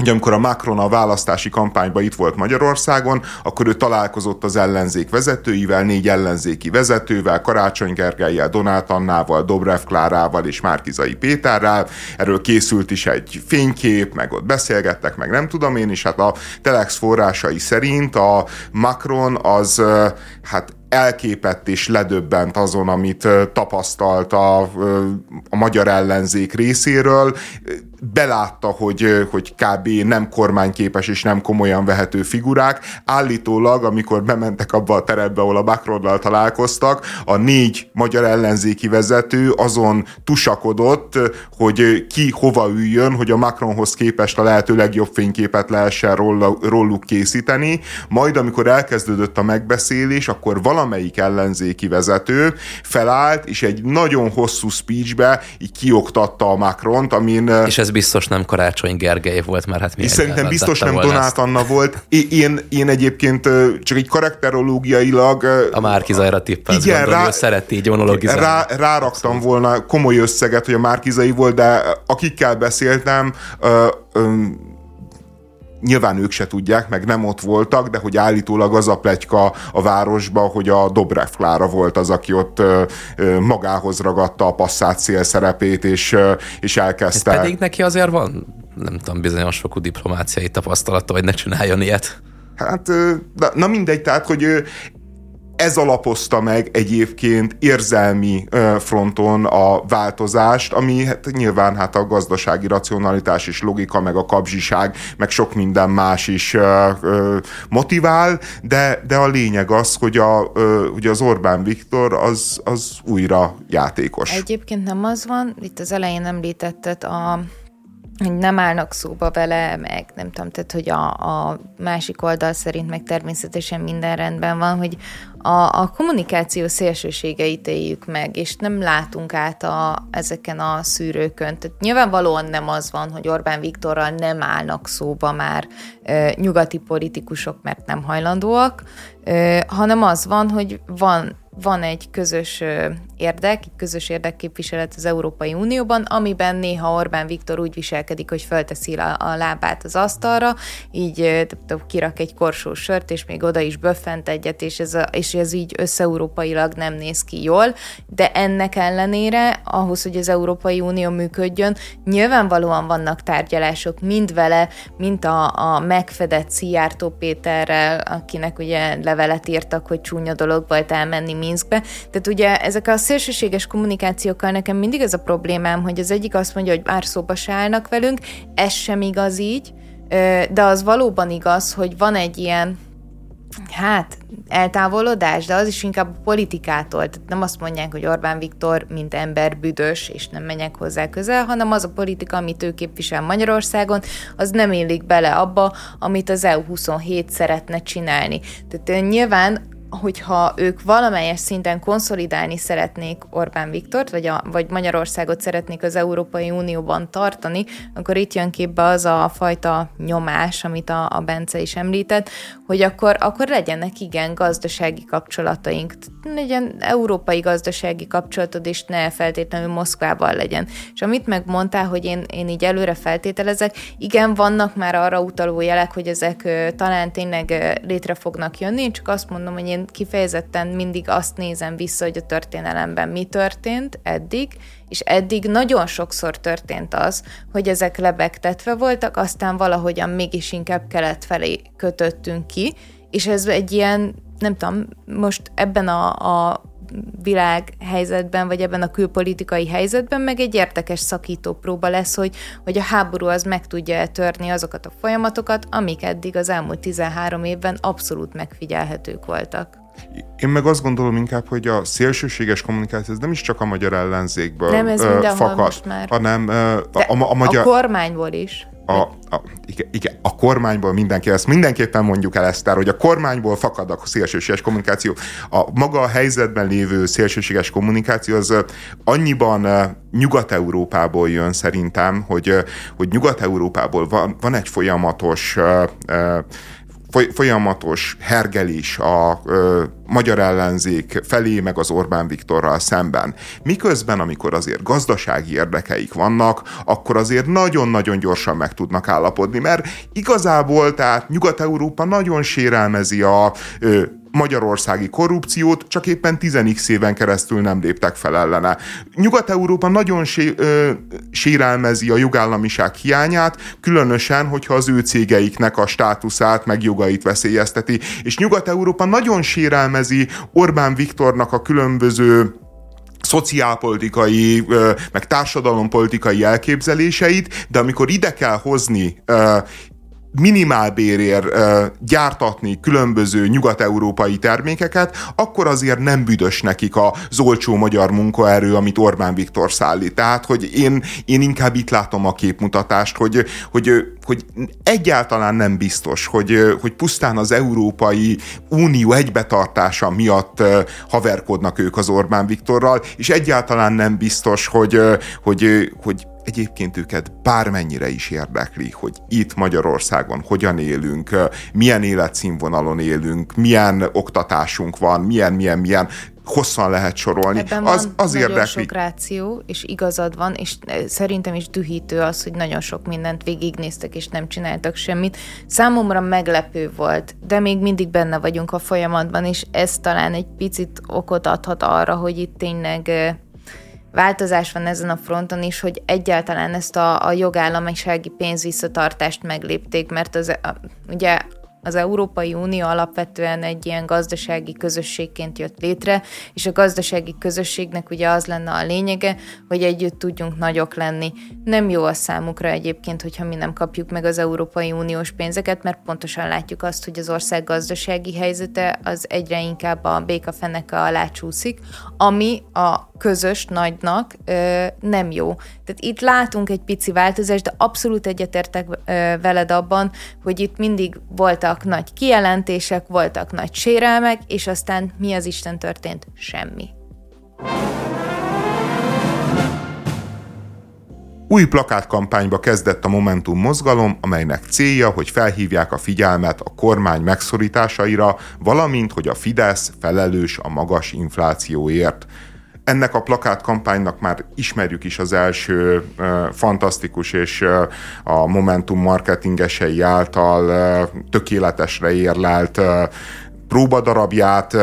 hogy amikor a Macron a választási kampányban itt volt Magyarországon, akkor ő találkozott az ellenzék vezetőivel, négy ellenzéki vezetővel, Karácsony Gergelyel, Donát Annával, Dobrev Klárával és Márkizai Péterrel. Erről készült is egy fénykép, meg ott beszélgettek, meg nem tudom én, és hát a Telex forrásai szerint a Macron az hát elképett és ledöbbent azon, amit tapasztalt a, a magyar ellenzék részéről belátta, hogy, hogy kb. nem kormányképes és nem komolyan vehető figurák. Állítólag, amikor bementek abba a terepbe, ahol a Macronnal találkoztak, a négy magyar ellenzéki vezető azon tusakodott, hogy ki hova üljön, hogy a Macronhoz képest a lehető legjobb fényképet lehessen róluk készíteni. Majd, amikor elkezdődött a megbeszélés, akkor valamelyik ellenzéki vezető felállt, és egy nagyon hosszú speechbe így kioktatta a Macront, amin... És ez biztos nem Karácsony Gergely volt, mert hát mi És szerintem biztos nem Donát. Anna volt. Én, én egyébként csak egy karakterológiailag... A Márkizajra tippelsz, igen, gondolom, rá, szereti így monologizálni. Rá, ráraktam volna komoly összeget, hogy a Márkizai volt, de akikkel beszéltem, ö, ö, nyilván ők se tudják, meg nem ott voltak, de hogy állítólag az a pletyka a városba, hogy a Dobrev Klára volt az, aki ott magához ragadta a passzát szél szerepét, és, és elkezdte. Ez pedig neki azért van, nem tudom, bizonyos fokú diplomáciai tapasztalata, hogy ne csináljon ilyet. Hát, na, na mindegy, tehát, hogy ez alapozta meg egyébként érzelmi fronton a változást, ami hát nyilván hát a gazdasági racionalitás és logika, meg a kapzsiság, meg sok minden más is motivál, de, de a lényeg az, hogy, a, hogy az Orbán Viktor az, az újra játékos. Egyébként nem az van, itt az elején említetted a hogy nem állnak szóba vele, meg nem tudom, tehát hogy a, a másik oldal szerint meg természetesen minden rendben van, hogy a, a kommunikáció szélsőségeit éljük meg, és nem látunk át a, ezeken a szűrőkön. Tehát nyilvánvalóan nem az van, hogy Orbán Viktorral nem állnak szóba már e, nyugati politikusok, mert nem hajlandóak, e, hanem az van, hogy van van egy közös érdek, egy közös érdekképviselet az Európai Unióban, amiben néha Orbán Viktor úgy viselkedik, hogy fölteszi a, a lábát az asztalra, így kirak egy korsós sört, és még oda is böffent egyet, és ez, a, és ez így összeurópailag nem néz ki jól, de ennek ellenére, ahhoz, hogy az Európai Unió működjön, nyilvánvalóan vannak tárgyalások mind vele, mint a, a megfedett Szijjártó Péterrel, akinek ugye levelet írtak, hogy csúnya dolog volt elmenni Minskbe. Tehát ugye ezek a szélsőséges kommunikációkkal nekem mindig ez a problémám, hogy az egyik azt mondja, hogy már se állnak velünk, ez sem igaz így, de az valóban igaz, hogy van egy ilyen hát eltávolodás, de az is inkább a politikától. Tehát nem azt mondják, hogy Orbán Viktor, mint ember büdös, és nem menjek hozzá közel, hanem az a politika, amit ő képvisel Magyarországon, az nem illik bele abba, amit az EU27 szeretne csinálni. Tehát nyilván hogyha ők valamelyes szinten konszolidálni szeretnék Orbán Viktort, vagy, a, vagy Magyarországot szeretnék az Európai Unióban tartani, akkor itt jön képbe az a fajta nyomás, amit a, a Bence is említett, hogy akkor, akkor legyenek igen gazdasági kapcsolataink, legyen európai gazdasági kapcsolatod, és ne feltétlenül Moszkvával legyen. És amit megmondtál, hogy én, én így előre feltételezek, igen, vannak már arra utaló jelek, hogy ezek talán tényleg létre fognak jönni, én csak azt mondom, hogy én kifejezetten mindig azt nézem vissza, hogy a történelemben mi történt eddig, és eddig nagyon sokszor történt az, hogy ezek lebegtetve voltak, aztán valahogyan mégis inkább kelet felé kötöttünk ki, és ez egy ilyen, nem tudom, most ebben a, a világ helyzetben, vagy ebben a külpolitikai helyzetben, meg egy érdekes szakító próba lesz, hogy, hogy a háború az meg tudja törni azokat a folyamatokat, amik eddig az elmúlt 13 évben abszolút megfigyelhetők voltak. Én meg azt gondolom inkább, hogy a szélsőséges kommunikáció ez nem is csak a magyar ellenzékből nem ez ö, fakad, már. hanem ö, a, a, a, magyar... A kormányból is. A, a, igen, igen, a kormányból mindenki, ezt mindenképpen mondjuk el ezt, hogy a kormányból fakad a szélsőséges kommunikáció. A maga a helyzetben lévő szélsőséges kommunikáció az annyiban Nyugat-Európából jön szerintem, hogy, hogy Nyugat-Európából van, van egy folyamatos folyamatos hergelés a ö, magyar ellenzék felé, meg az Orbán Viktorral szemben. Miközben, amikor azért gazdasági érdekeik vannak, akkor azért nagyon-nagyon gyorsan meg tudnak állapodni, mert igazából, tehát Nyugat-Európa nagyon sérelmezi a ö, magyarországi korrupciót, csak éppen 10 éven keresztül nem léptek fel ellene. Nyugat-Európa nagyon sé, ö, sérelmezi a jogállamiság hiányát, különösen, hogyha az ő cégeiknek a státuszát meg jogait veszélyezteti, és Nyugat-Európa nagyon sérelmezi Orbán Viktornak a különböző szociálpolitikai, meg társadalompolitikai elképzeléseit, de amikor ide kell hozni minimálbérért uh, gyártatni különböző nyugat-európai termékeket, akkor azért nem büdös nekik az olcsó magyar munkaerő, amit Orbán Viktor szállít. Tehát, hogy én, én inkább itt látom a képmutatást, hogy, hogy, hogy egyáltalán nem biztos, hogy, hogy pusztán az Európai Unió egybetartása miatt haverkodnak ők az Orbán Viktorral, és egyáltalán nem biztos, hogy, hogy, hogy egyébként őket bármennyire is érdekli, hogy itt Magyarországon hogyan élünk, milyen életszínvonalon élünk, milyen oktatásunk van, milyen, milyen, milyen, hosszan lehet sorolni. Ebben az, van az nagyon érdekli. sok ráció, és igazad van, és szerintem is dühítő az, hogy nagyon sok mindent végignéztek, és nem csináltak semmit. Számomra meglepő volt, de még mindig benne vagyunk a folyamatban, és ez talán egy picit okot adhat arra, hogy itt tényleg változás van ezen a fronton is, hogy egyáltalán ezt a, a jogállamisági pénzvisszatartást meglépték, mert az, a, ugye az Európai Unió alapvetően egy ilyen gazdasági közösségként jött létre, és a gazdasági közösségnek ugye az lenne a lényege, hogy együtt tudjunk nagyok lenni. Nem jó a számukra egyébként, hogyha mi nem kapjuk meg az Európai Uniós pénzeket, mert pontosan látjuk azt, hogy az ország gazdasági helyzete az egyre inkább a békafeneke alá csúszik, ami a közös nagynak ö, nem jó. Tehát itt látunk egy pici változást, de abszolút egyetértek ö, veled abban, hogy itt mindig voltak nagy kijelentések, voltak nagy sérelmek, és aztán mi az Isten történt? Semmi. Új plakátkampányba kezdett a Momentum mozgalom, amelynek célja, hogy felhívják a figyelmet a kormány megszorításaira, valamint, hogy a Fidesz felelős a magas inflációért. Ennek a plakátkampánynak már ismerjük is az első fantasztikus és a Momentum marketingesei által uh, tökéletesre érlelt próbadarabját,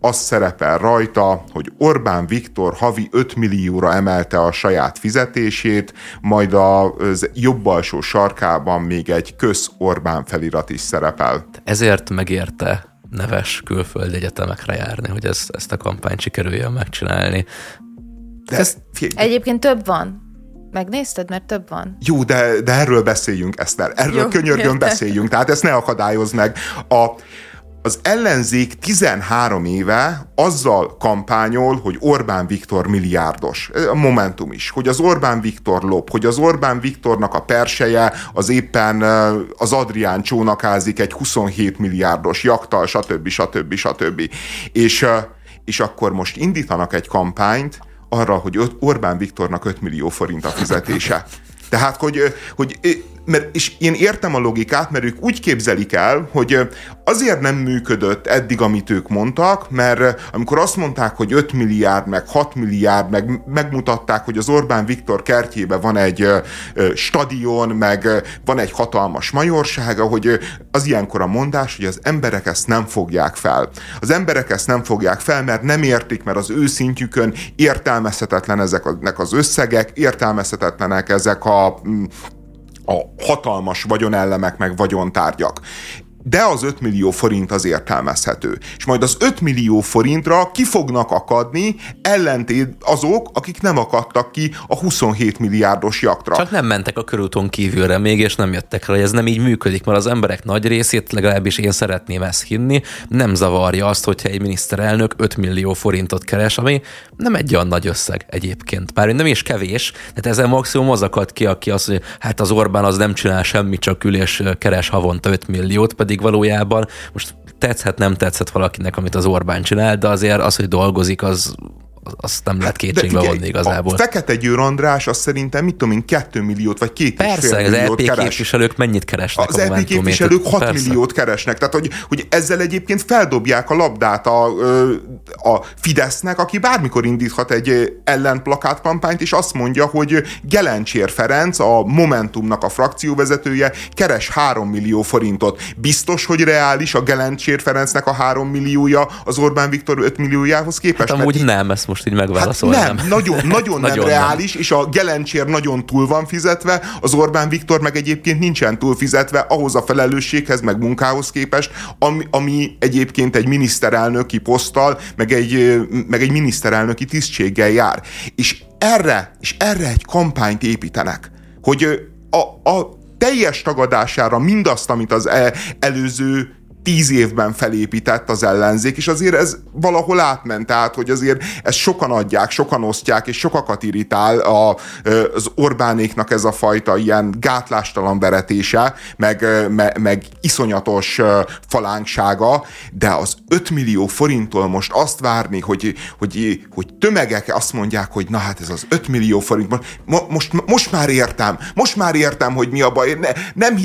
az szerepel rajta, hogy Orbán Viktor havi 5 millióra emelte a saját fizetését, majd a jobb alsó sarkában még egy köz Orbán felirat is szerepel. Ezért megérte neves külföldi egyetemekre járni, hogy ezt, ezt a kampányt sikerüljön megcsinálni. De, ez, Egyébként több van. Megnézted, mert több van. Jó, de, de erről beszéljünk, Eszter. Erről Jó, könyörgön érte. beszéljünk. Tehát ezt ne akadályoz meg. A, az ellenzék 13 éve azzal kampányol, hogy Orbán Viktor milliárdos. A Momentum is. Hogy az Orbán Viktor lop, hogy az Orbán Viktornak a perseje az éppen az Adrián csónakázik egy 27 milliárdos jaktal, stb. stb. stb. És, és akkor most indítanak egy kampányt arra, hogy Orbán Viktornak 5 millió forint a fizetése. Tehát, hogy, hogy mert, és én értem a logikát, mert ők úgy képzelik el, hogy azért nem működött eddig, amit ők mondtak, mert amikor azt mondták, hogy 5 milliárd, meg 6 milliárd, meg megmutatták, hogy az Orbán Viktor kertjébe van egy stadion, meg van egy hatalmas majorsága, hogy az ilyenkor a mondás, hogy az emberek ezt nem fogják fel. Az emberek ezt nem fogják fel, mert nem értik, mert az ő szintjükön értelmezhetetlen ezek az összegek, értelmezhetetlenek ezek a a hatalmas vagyonellemek meg vagyontárgyak de az 5 millió forint az értelmezhető. És majd az 5 millió forintra ki fognak akadni ellentét azok, akik nem akadtak ki a 27 milliárdos jaktra. Csak nem mentek a körúton kívülre még, és nem jöttek rá, hogy ez nem így működik, mert az emberek nagy részét, legalábbis én szeretném ezt hinni, nem zavarja azt, hogyha egy miniszterelnök 5 millió forintot keres, ami nem egy olyan nagy összeg egyébként. Bár nem is kevés, tehát ezen maximum az akad ki, aki azt mondja, hát az Orbán az nem csinál semmit, csak ül keres havonta 5 milliót, pedig pedig valójában most tetszhet, nem tetszhet valakinek, amit az Orbán csinál, de azért az, hogy dolgozik, az, azt nem lehet kétségbe vonni igazából. A Fekete Győr András azt szerintem, mit tudom én, 2 milliót vagy 2 Persze, az EP keres. képviselők mennyit keresnek Az EP képviselők 6 Persze. milliót keresnek, tehát hogy, hogy ezzel egyébként feldobják a labdát a, a Fidesznek, aki bármikor indíthat egy ellenplakát kampányt, és azt mondja, hogy Gelencsér Ferenc, a Momentumnak a frakcióvezetője keres 3 millió forintot. Biztos, hogy reális a Gelencsér Ferencnek a 3 milliója az Orbán Viktor 5 milliójához képest? Hát amúgy nem, ezt most így megválaszolnám. Hát nem, nagyon, *laughs* nagyon, nagyon nem reális, nem. és a Gelencsér nagyon túl van fizetve, az Orbán Viktor meg egyébként nincsen túl fizetve ahhoz a felelősséghez, meg munkához képest, ami, ami egyébként egy miniszterelnöki poszttal, meg egy, meg egy miniszterelnöki tisztséggel jár. És erre, és erre egy kampányt építenek, hogy a, a teljes tagadására mindazt, amit az e, előző tíz évben felépített az ellenzék, és azért ez valahol átment, tehát hogy azért ezt sokan adják, sokan osztják, és sokakat irritál a, az Orbánéknak ez a fajta ilyen gátlástalan veretése, meg, meg, meg iszonyatos falánksága, de az 5 millió forinttól most azt várni, hogy, hogy, hogy tömegek azt mondják, hogy na hát ez az 5 millió forint, most, most, most már értem, most már értem, hogy mi a baj, ne, nem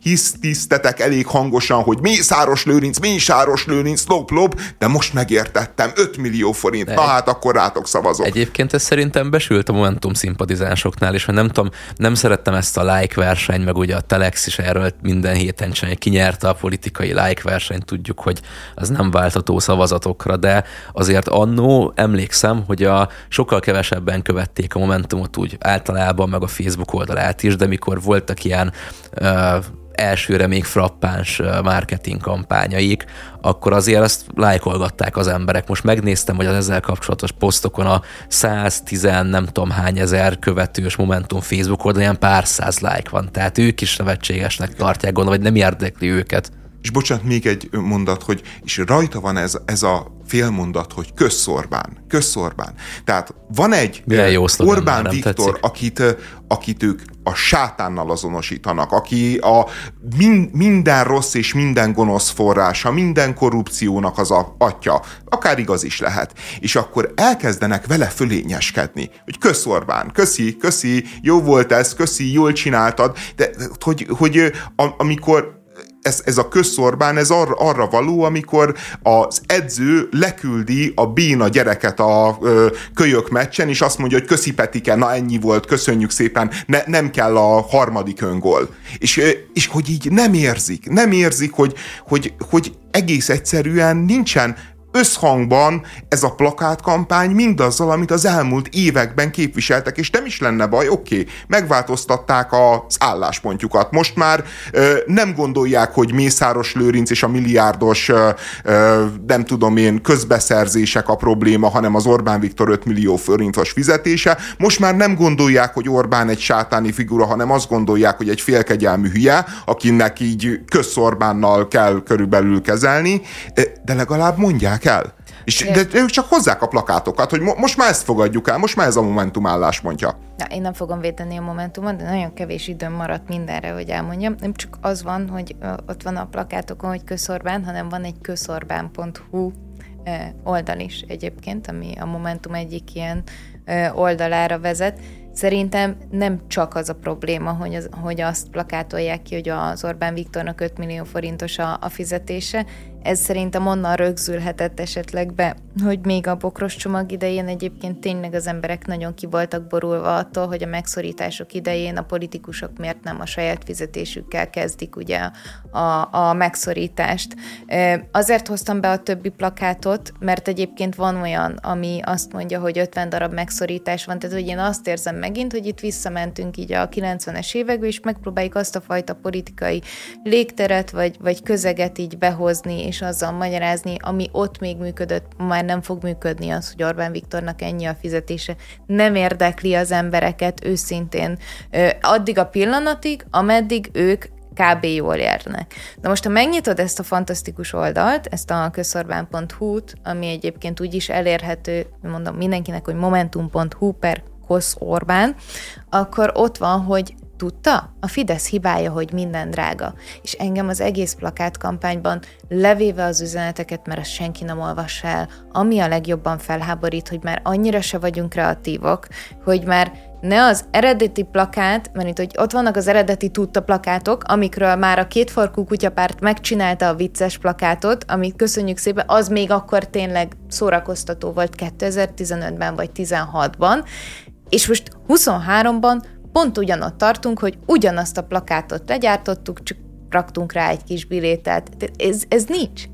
hisztisztetek mondják elég hangosan, hogy Mészáros Lőrinc, Mészáros Lőrinc, lop, lop, de most megértettem, 5 millió forint, na hát akkor rátok szavazok. Egyébként ez szerintem besült a Momentum szimpatizánsoknál, és nem tudom, nem szerettem ezt a like versenyt, meg ugye a Telex is erről minden héten csinálja, ki nyerte a politikai like versenyt, tudjuk, hogy az nem váltató szavazatokra, de azért annó emlékszem, hogy a sokkal kevesebben követték a Momentumot úgy általában, meg a Facebook oldalát is, de mikor voltak ilyen uh, elsőre még frappáns marketing kampányaik, akkor azért ezt lájkolgatták az emberek. Most megnéztem, hogy az ezzel kapcsolatos posztokon a 110 nem tudom hány ezer követős Momentum Facebook oldalon ilyen pár száz lájk van, tehát ők is nevetségesnek tartják, gondolom, vagy nem érdekli őket. És bocsánat, még egy mondat, hogy és rajta van ez, ez a félmondat, hogy közszorbán, közszorbán. Tehát van egy jó Orbán már, Viktor, akit, akit ők a sátánnal azonosítanak, aki a min, minden rossz és minden gonosz forrása, minden korrupciónak az a atya, akár igaz is lehet. És akkor elkezdenek vele fölényeskedni, hogy kösz Orbán, köszi, köszi, jó volt ez, köszi, jól csináltad, de hogy, hogy amikor ez, ez a közszorbán, ez arra, arra való, amikor az edző leküldi a béna gyereket a ö, kölyök meccsen, és azt mondja, hogy köszi Petike, na ennyi volt, köszönjük szépen, ne, nem kell a harmadik öngól. És, és hogy így nem érzik, nem érzik, hogy, hogy, hogy egész egyszerűen nincsen összhangban ez a plakátkampány mindazzal, amit az elmúlt években képviseltek, és nem is lenne baj, oké, okay, megváltoztatták az álláspontjukat. Most már ö, nem gondolják, hogy Mészáros Lőrinc és a milliárdos, ö, ö, nem tudom én, közbeszerzések a probléma, hanem az Orbán Viktor 5 millió forintos fizetése. Most már nem gondolják, hogy Orbán egy sátáni figura, hanem azt gondolják, hogy egy félkegyelmű hülye, akinek így közszorbánnal kell körülbelül kezelni, de legalább mondják el. És, de ők csak hozzák a plakátokat, hogy mo- most már ezt fogadjuk el, most már ez a Momentum álláspontja. Na, én nem fogom védeni a Momentumot, de nagyon kevés időm maradt mindenre, hogy elmondjam. Nem csak az van, hogy ott van a plakátokon, hogy köszorbán, hanem van egy köszorbán.hu oldal is egyébként, ami a Momentum egyik ilyen oldalára vezet. Szerintem nem csak az a probléma, hogy, az, hogy azt plakátolják ki, hogy az Orbán Viktornak 5 millió forintos a, a fizetése, ez szerintem onnan rögzülhetett esetleg be, hogy még a bokros csomag idején egyébként tényleg az emberek nagyon ki voltak borulva attól, hogy a megszorítások idején a politikusok miért nem a saját fizetésükkel kezdik ugye a, a megszorítást. Azért hoztam be a többi plakátot, mert egyébként van olyan, ami azt mondja, hogy 50 darab megszorítás van, tehát hogy én azt érzem megint, hogy itt visszamentünk így a 90-es évekbe, és megpróbáljuk azt a fajta politikai légteret, vagy, vagy közeget így behozni, és azzal magyarázni, ami ott még működött, már nem fog működni az, hogy Orbán Viktornak ennyi a fizetése. Nem érdekli az embereket őszintén addig a pillanatig, ameddig ők kb. jól érnek. Na most, ha megnyitod ezt a fantasztikus oldalt, ezt a közszorbán.hu-t, ami egyébként úgy is elérhető, mondom mindenkinek, hogy momentum.hu per Kosz Orbán, akkor ott van, hogy Tudta? A Fidesz hibája, hogy minden drága. És engem az egész plakátkampányban levéve az üzeneteket, mert azt senki nem olvas el, ami a legjobban felháborít, hogy már annyira se vagyunk kreatívok, hogy már ne az eredeti plakát, mert itt, hogy ott vannak az eredeti tudta plakátok, amikről már a kétfarkú kutyapárt megcsinálta a vicces plakátot, amit köszönjük szépen, az még akkor tényleg szórakoztató volt 2015-ben vagy 16-ban, és most 23-ban pont ugyanott tartunk, hogy ugyanazt a plakátot legyártottuk, csak raktunk rá egy kis bilétet. Ez, ez nincs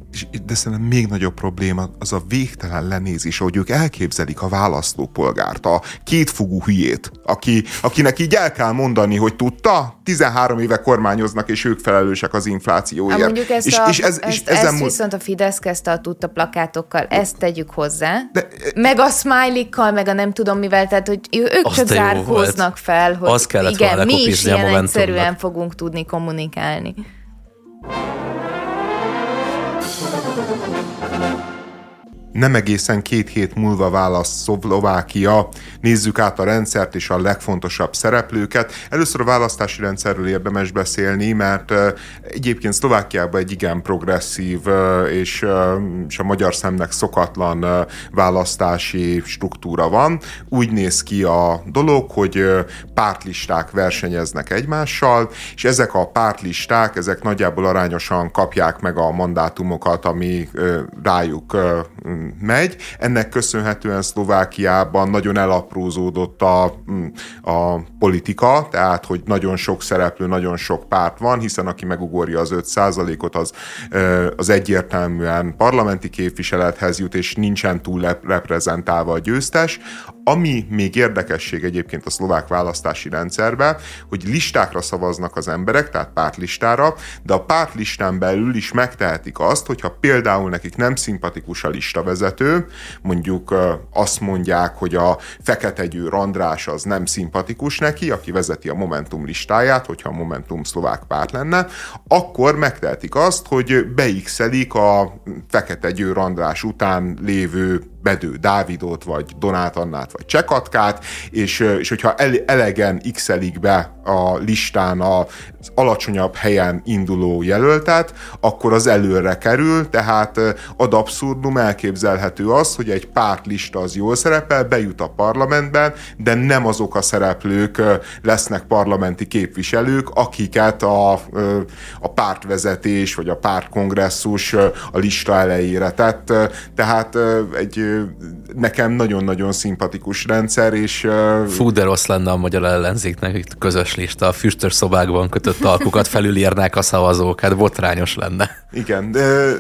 de szerintem még nagyobb probléma az a végtelen lenézés, ahogy ők elképzelik a választópolgárt, a kétfogú hülyét, aki, akinek így el kell mondani, hogy tudta, 13 éve kormányoznak, és ők felelősek az inflációért. Hát mondjuk ezt, és, a, és, ez, ezt, és ezen ezt viszont a Fidesz kezdte a tudta plakátokkal, ezt tegyük hozzá, de, meg a smiley meg a nem tudom mivel, tehát hogy ők csak zárkóznak fel, hogy az igen, mi is ilyen egyszerűen fogunk tudni kommunikálni. Nem egészen két hét múlva választ Szlovákia. Nézzük át a rendszert és a legfontosabb szereplőket. Először a választási rendszerről érdemes beszélni, mert egyébként Szlovákiában egy igen progresszív és, és a magyar szemnek szokatlan választási struktúra van. Úgy néz ki a dolog, hogy pártlisták versenyeznek egymással, és ezek a pártlisták, ezek nagyjából arányosan kapják meg a mandátumokat, ami rájuk megy. Ennek köszönhetően Szlovákiában nagyon elaprózódott a, a politika, tehát hogy nagyon sok szereplő, nagyon sok párt van, hiszen aki megugorja az 5%-ot, az, az egyértelműen parlamenti képviselethez jut, és nincsen túl reprezentálva a győztes. Ami még érdekesség egyébként a szlovák választási rendszerben, hogy listákra szavaznak az emberek, tehát pártlistára, de a pártlistán belül is megtehetik azt, hogyha például nekik nem szimpatikus a listavezető, mondjuk azt mondják, hogy a Fekete Győr András az nem szimpatikus neki, aki vezeti a Momentum listáját, hogyha a Momentum szlovák párt lenne, akkor megtehetik azt, hogy beixelik a Fekete Győr András után lévő Bedő Dávidot, vagy Donát Annát, vagy Csekatkát, és, és hogyha elegen x be a listán az alacsonyabb helyen induló jelöltet, akkor az előre kerül, tehát ad abszurdum elképzelhető az, hogy egy pártlista az jól szerepel, bejut a parlamentben, de nem azok a szereplők lesznek parlamenti képviselők, akiket a, a pártvezetés vagy a pártkongresszus a lista elejére tett. Tehát egy nekem nagyon-nagyon szimpatikus rendszer, és... Fú, de rossz lenne a magyar ellenzéknek, közös lista, a füstös szobákban kötött alkukat felülírnák a szavazók, hát botrányos lenne. Igen, de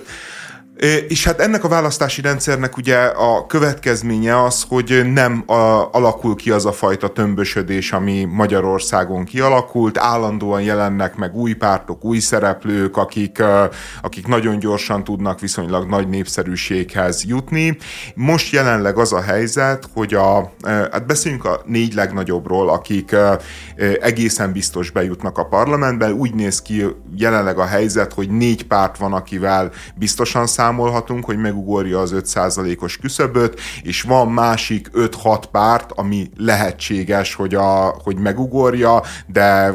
és hát ennek a választási rendszernek ugye a következménye az, hogy nem a, alakul ki az a fajta tömbösödés, ami Magyarországon kialakult, állandóan jelennek meg új pártok, új szereplők, akik, akik nagyon gyorsan tudnak viszonylag nagy népszerűséghez jutni. Most jelenleg az a helyzet, hogy a, hát beszéljünk a négy legnagyobbról, akik egészen biztos bejutnak a parlamentbe. Úgy néz ki jelenleg a helyzet, hogy négy párt van, akivel biztosan számolunk, számolhatunk, hogy megugorja az 5%-os küszöböt, és van másik 5-6 párt, ami lehetséges, hogy, a, hogy megugorja, de,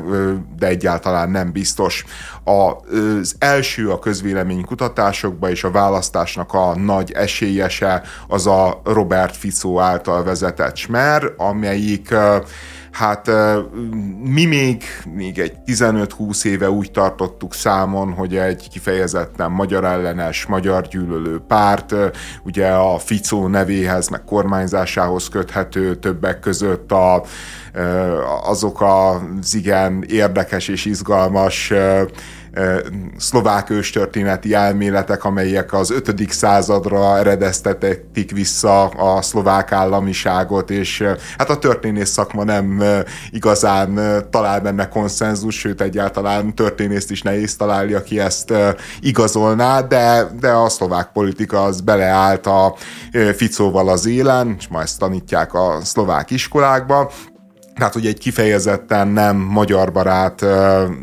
de egyáltalán nem biztos. Az első a közvéleménykutatásokban és a választásnak a nagy esélyese az a Robert Fico által vezetett Smer, amelyik hát mi még, még egy 15-20 éve úgy tartottuk számon, hogy egy kifejezetten magyar ellenes, magyar gyűlölő párt, ugye a Ficó nevéhez, meg kormányzásához köthető többek között a, azok az igen érdekes és izgalmas szlovák őstörténeti elméletek, amelyek az 5. századra eredeztetik vissza a szlovák államiságot, és hát a történész szakma nem igazán talál benne konszenzus, sőt egyáltalán történészt is nehéz találni, aki ezt igazolná, de, de a szlovák politika az beleállt a Ficóval az élen, és ma ezt tanítják a szlovák iskolákba, tehát, hogy egy kifejezetten nem magyar barát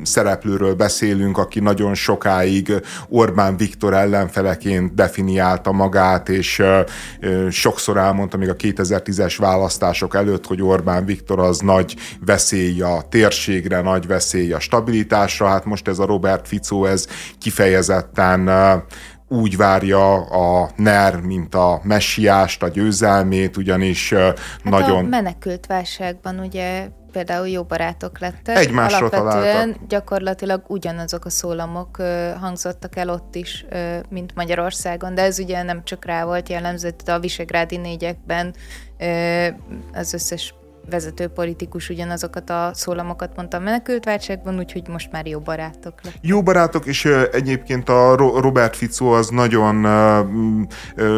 szereplőről beszélünk, aki nagyon sokáig Orbán Viktor ellenfeleként definiálta magát, és sokszor elmondta még a 2010-es választások előtt, hogy Orbán Viktor az nagy veszély a térségre, nagy veszély a stabilitásra. Hát most ez a Robert Fico, ez kifejezetten úgy várja a NER, mint a messiást, a győzelmét, ugyanis hát nagyon... a menekült válságban ugye például jó barátok lettek. Egymásra Alapvetően találtak. gyakorlatilag ugyanazok a szólamok hangzottak el ott is, mint Magyarországon, de ez ugye nem csak rá volt jellemző, a Visegrádi négyekben az összes vezető politikus ugyanazokat a szólamokat mondta a menekültválságban, úgyhogy most már jó barátok lett. Jó barátok, és egyébként a Robert Fico az nagyon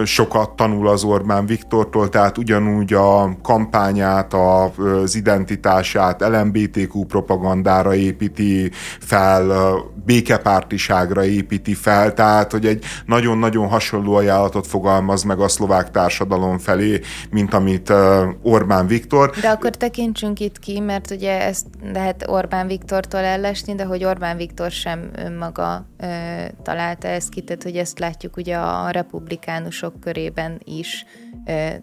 sokat tanul az Orbán Viktortól, tehát ugyanúgy a kampányát, az identitását LMBTQ propagandára építi fel, békepártiságra építi fel, tehát hogy egy nagyon-nagyon hasonló ajánlatot fogalmaz meg a szlovák társadalom felé, mint amit Orbán Viktor. De akkor tekintsünk itt ki, mert ugye ezt lehet Orbán Viktortól ellesni, de hogy Orbán Viktor sem önmaga ö, találta ezt ki, tehát hogy ezt látjuk ugye a republikánusok körében is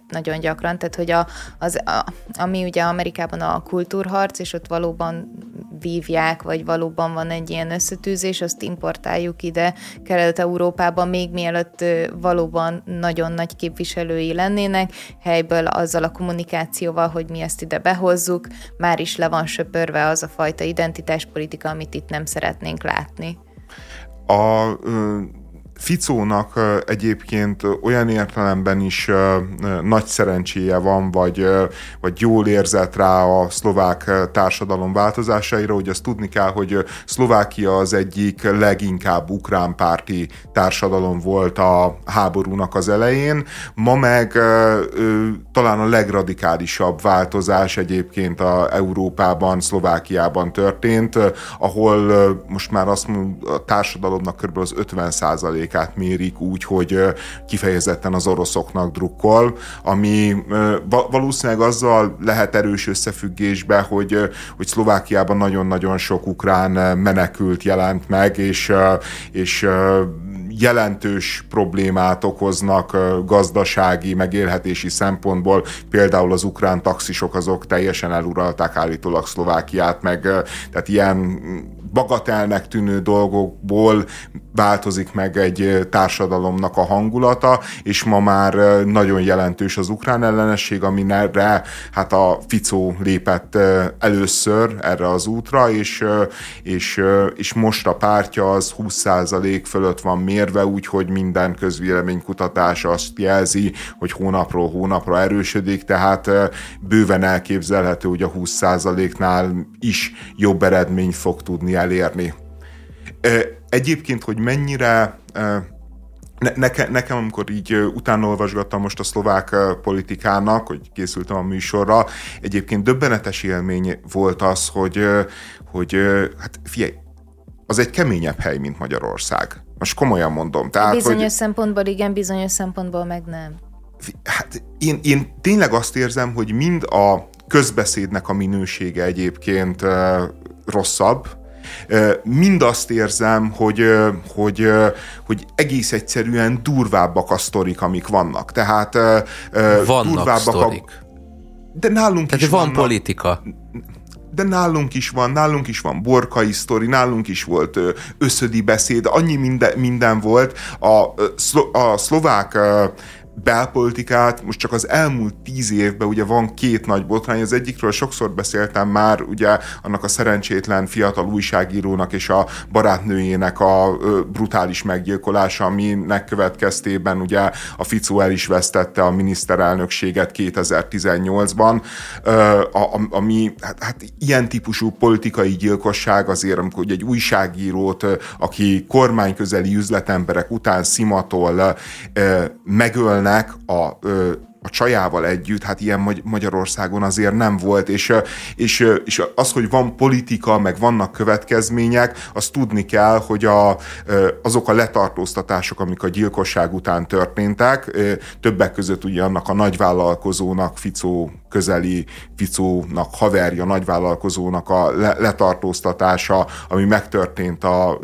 nagyon gyakran, tehát hogy a, az, a, ami ugye Amerikában a kultúrharc, és ott valóban vívják, vagy valóban van egy ilyen összetűzés, azt importáljuk ide Kelet-Európában, még mielőtt valóban nagyon nagy képviselői lennének, helyből azzal a kommunikációval, hogy mi ezt ide behozzuk, már is le van söpörve az a fajta identitáspolitika, amit itt nem szeretnénk látni. A Ficónak egyébként olyan értelemben is nagy szerencséje van, vagy, vagy jól érzett rá a szlovák társadalom változásaira, hogy azt tudni kell, hogy Szlovákia az egyik leginkább ukrán párti társadalom volt a háborúnak az elején, ma meg talán a legradikálisabb változás egyébként a Európában, Szlovákiában történt, ahol most már azt a társadalomnak kb. az 50%-át mérik úgy, hogy kifejezetten az oroszoknak drukkol, ami valószínűleg azzal lehet erős összefüggésbe, hogy, hogy Szlovákiában nagyon-nagyon sok ukrán menekült jelent meg, és, és jelentős problémát okoznak gazdasági, megélhetési szempontból. Például az ukrán taxisok azok teljesen eluralták állítólag Szlovákiát, meg tehát ilyen bagatelnek tűnő dolgokból változik meg egy társadalomnak a hangulata, és ma már nagyon jelentős az ukrán ellenesség, aminek hát a Ficó lépett először erre az útra, és, és, és most a pártja az 20% fölött van mérve, úgyhogy minden közvéleménykutatás azt jelzi, hogy hónapról hónapra erősödik, tehát bőven elképzelhető, hogy a 20%-nál is jobb eredményt fog tudni elérni. Egyébként, hogy mennyire ne, neke, nekem, amikor így utána olvasgattam most a szlovák politikának, hogy készültem a műsorra, egyébként döbbenetes élmény volt az, hogy, hogy hát figyelj, az egy keményebb hely, mint Magyarország. Most komolyan mondom. Tehát, bizonyos hogy, szempontból igen, bizonyos szempontból meg nem. Hát én, én tényleg azt érzem, hogy mind a közbeszédnek a minősége egyébként rosszabb, mind azt érzem, hogy, hogy, hogy egész egyszerűen durvábbak a sztorik, amik vannak. Tehát vannak durvábbak sztorik. A... De nálunk Tehát is van vannak. politika de nálunk is van, nálunk is van borkai sztori, nálunk is volt összödi beszéd, annyi minden, minden volt. A, a szlovák belpolitikát most csak az elmúlt tíz évben ugye van két nagy botrány, az egyikről sokszor beszéltem már, ugye annak a szerencsétlen fiatal újságírónak és a barátnőjének a brutális meggyilkolása, aminek következtében ugye a Ficó el is vesztette a miniszterelnökséget 2018-ban, ami hát, hát ilyen típusú politikai gyilkosság azért, amikor ugye egy újságírót, aki kormányközeli üzletemberek után szimatol megöl élnek a, a csajával együtt, hát ilyen Magyarországon azért nem volt, és, és, és az, hogy van politika, meg vannak következmények, azt tudni kell, hogy a, azok a letartóztatások, amik a gyilkosság után történtek, többek között ugye annak a nagyvállalkozónak, Ficó közeli Ficónak haverja, nagyvállalkozónak a letartóztatása, ami megtörtént a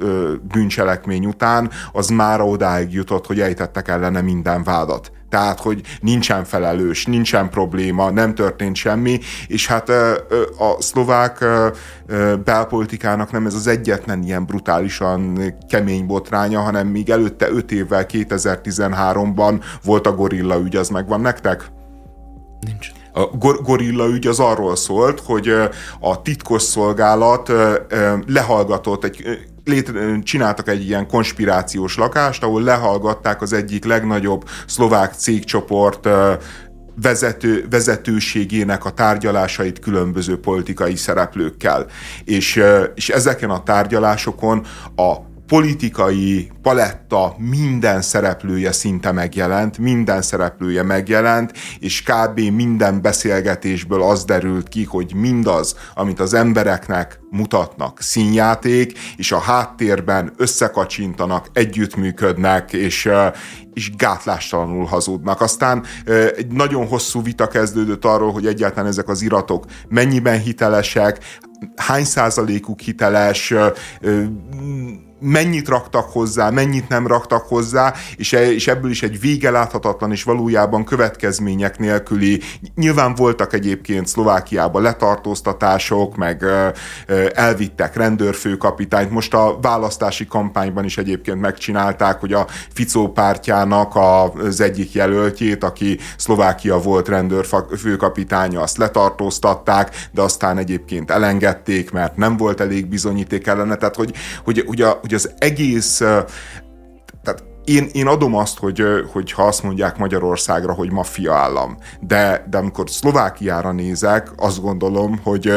bűncselekmény után, az már odáig jutott, hogy ejtettek ellene minden vádat. Tehát, hogy nincsen felelős, nincsen probléma, nem történt semmi, és hát a szlovák belpolitikának nem ez az egyetlen ilyen brutálisan kemény botránya, hanem még előtte 5 évvel, 2013-ban volt a gorilla ügy, az megvan nektek? Nincs. A gor- gorilla ügy az arról szólt, hogy a titkosszolgálat lehallgatott egy létre, csináltak egy ilyen konspirációs lakást, ahol lehallgatták az egyik legnagyobb szlovák cégcsoport vezető, vezetőségének a tárgyalásait különböző politikai szereplőkkel. És, és ezeken a tárgyalásokon a politikai paletta minden szereplője szinte megjelent, minden szereplője megjelent, és kb. minden beszélgetésből az derült ki, hogy mindaz, amit az embereknek mutatnak színjáték, és a háttérben összekacsintanak, együttműködnek, és, és gátlástalanul hazudnak. Aztán egy nagyon hosszú vita kezdődött arról, hogy egyáltalán ezek az iratok mennyiben hitelesek, hány százalékuk hiteles, mennyit raktak hozzá, mennyit nem raktak hozzá, és, e, és ebből is egy vége láthatatlan és valójában következmények nélküli. Nyilván voltak egyébként Szlovákiában letartóztatások, meg elvittek rendőrfőkapitányt. Most a választási kampányban is egyébként megcsinálták, hogy a Ficó pártjának az egyik jelöltjét, aki Szlovákia volt rendőrfőkapitánya, azt letartóztatták, de aztán egyébként elengedték, mert nem volt elég bizonyíték ellene. Tehát, hogy, hogy, hogy, a, hogy az egész én, én adom azt, hogy, hogy ha azt mondják Magyarországra, hogy maffia állam, de, de amikor Szlovákiára nézek, azt gondolom, hogy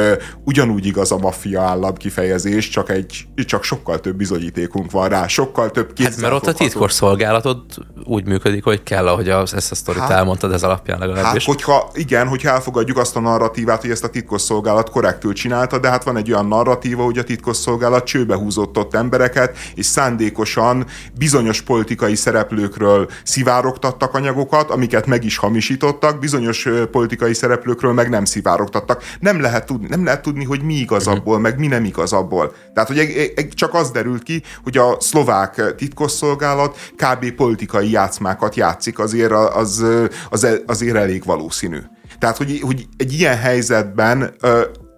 ugyanúgy igaz a maffia állam kifejezés, csak, egy, csak sokkal több bizonyítékunk van rá, sokkal több Hát mert ott a titkos szolgálatod úgy működik, hogy kell, ahogy az, ezt a sztorit hát, elmondtad, ez alapján legalábbis. Hát, hogyha, igen, hogyha elfogadjuk azt a narratívát, hogy ezt a titkos szolgálat korrektül csinálta, de hát van egy olyan narratíva, hogy a titkos szolgálat csőbe húzott ott embereket, és szándékosan bizonyos politikai szereplőkről szivárogtattak anyagokat, amiket meg is hamisítottak, bizonyos politikai szereplőkről meg nem szivárogtattak. Nem lehet tudni, nem lehet tudni hogy mi igaz mhm. abból, meg mi nem igaz abból. Tehát, hogy csak az derült ki, hogy a szlovák titkosszolgálat kb. politikai játszmákat játszik, azért az, az, azért elég valószínű. Tehát, hogy, hogy egy ilyen helyzetben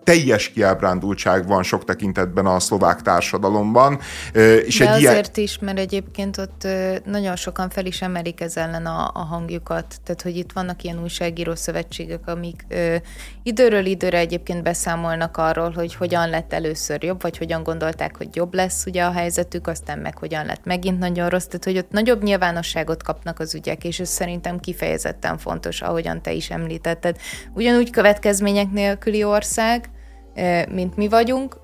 teljes kiábrándultság van sok tekintetben a szlovák társadalomban. És De egy azért ilyen... is, mert egyébként ott nagyon sokan fel is emelik ez ellen a, a hangjukat. Tehát, hogy itt vannak ilyen újságíró szövetségek, amik ö, időről időre egyébként beszámolnak arról, hogy hogyan lett először jobb, vagy hogyan gondolták, hogy jobb lesz ugye a helyzetük, aztán meg hogyan lett megint nagyon rossz. Tehát, hogy ott nagyobb nyilvánosságot kapnak az ügyek, és ez szerintem kifejezetten fontos, ahogyan te is említetted. Ugyanúgy következmények nélküli ország, mint mi vagyunk,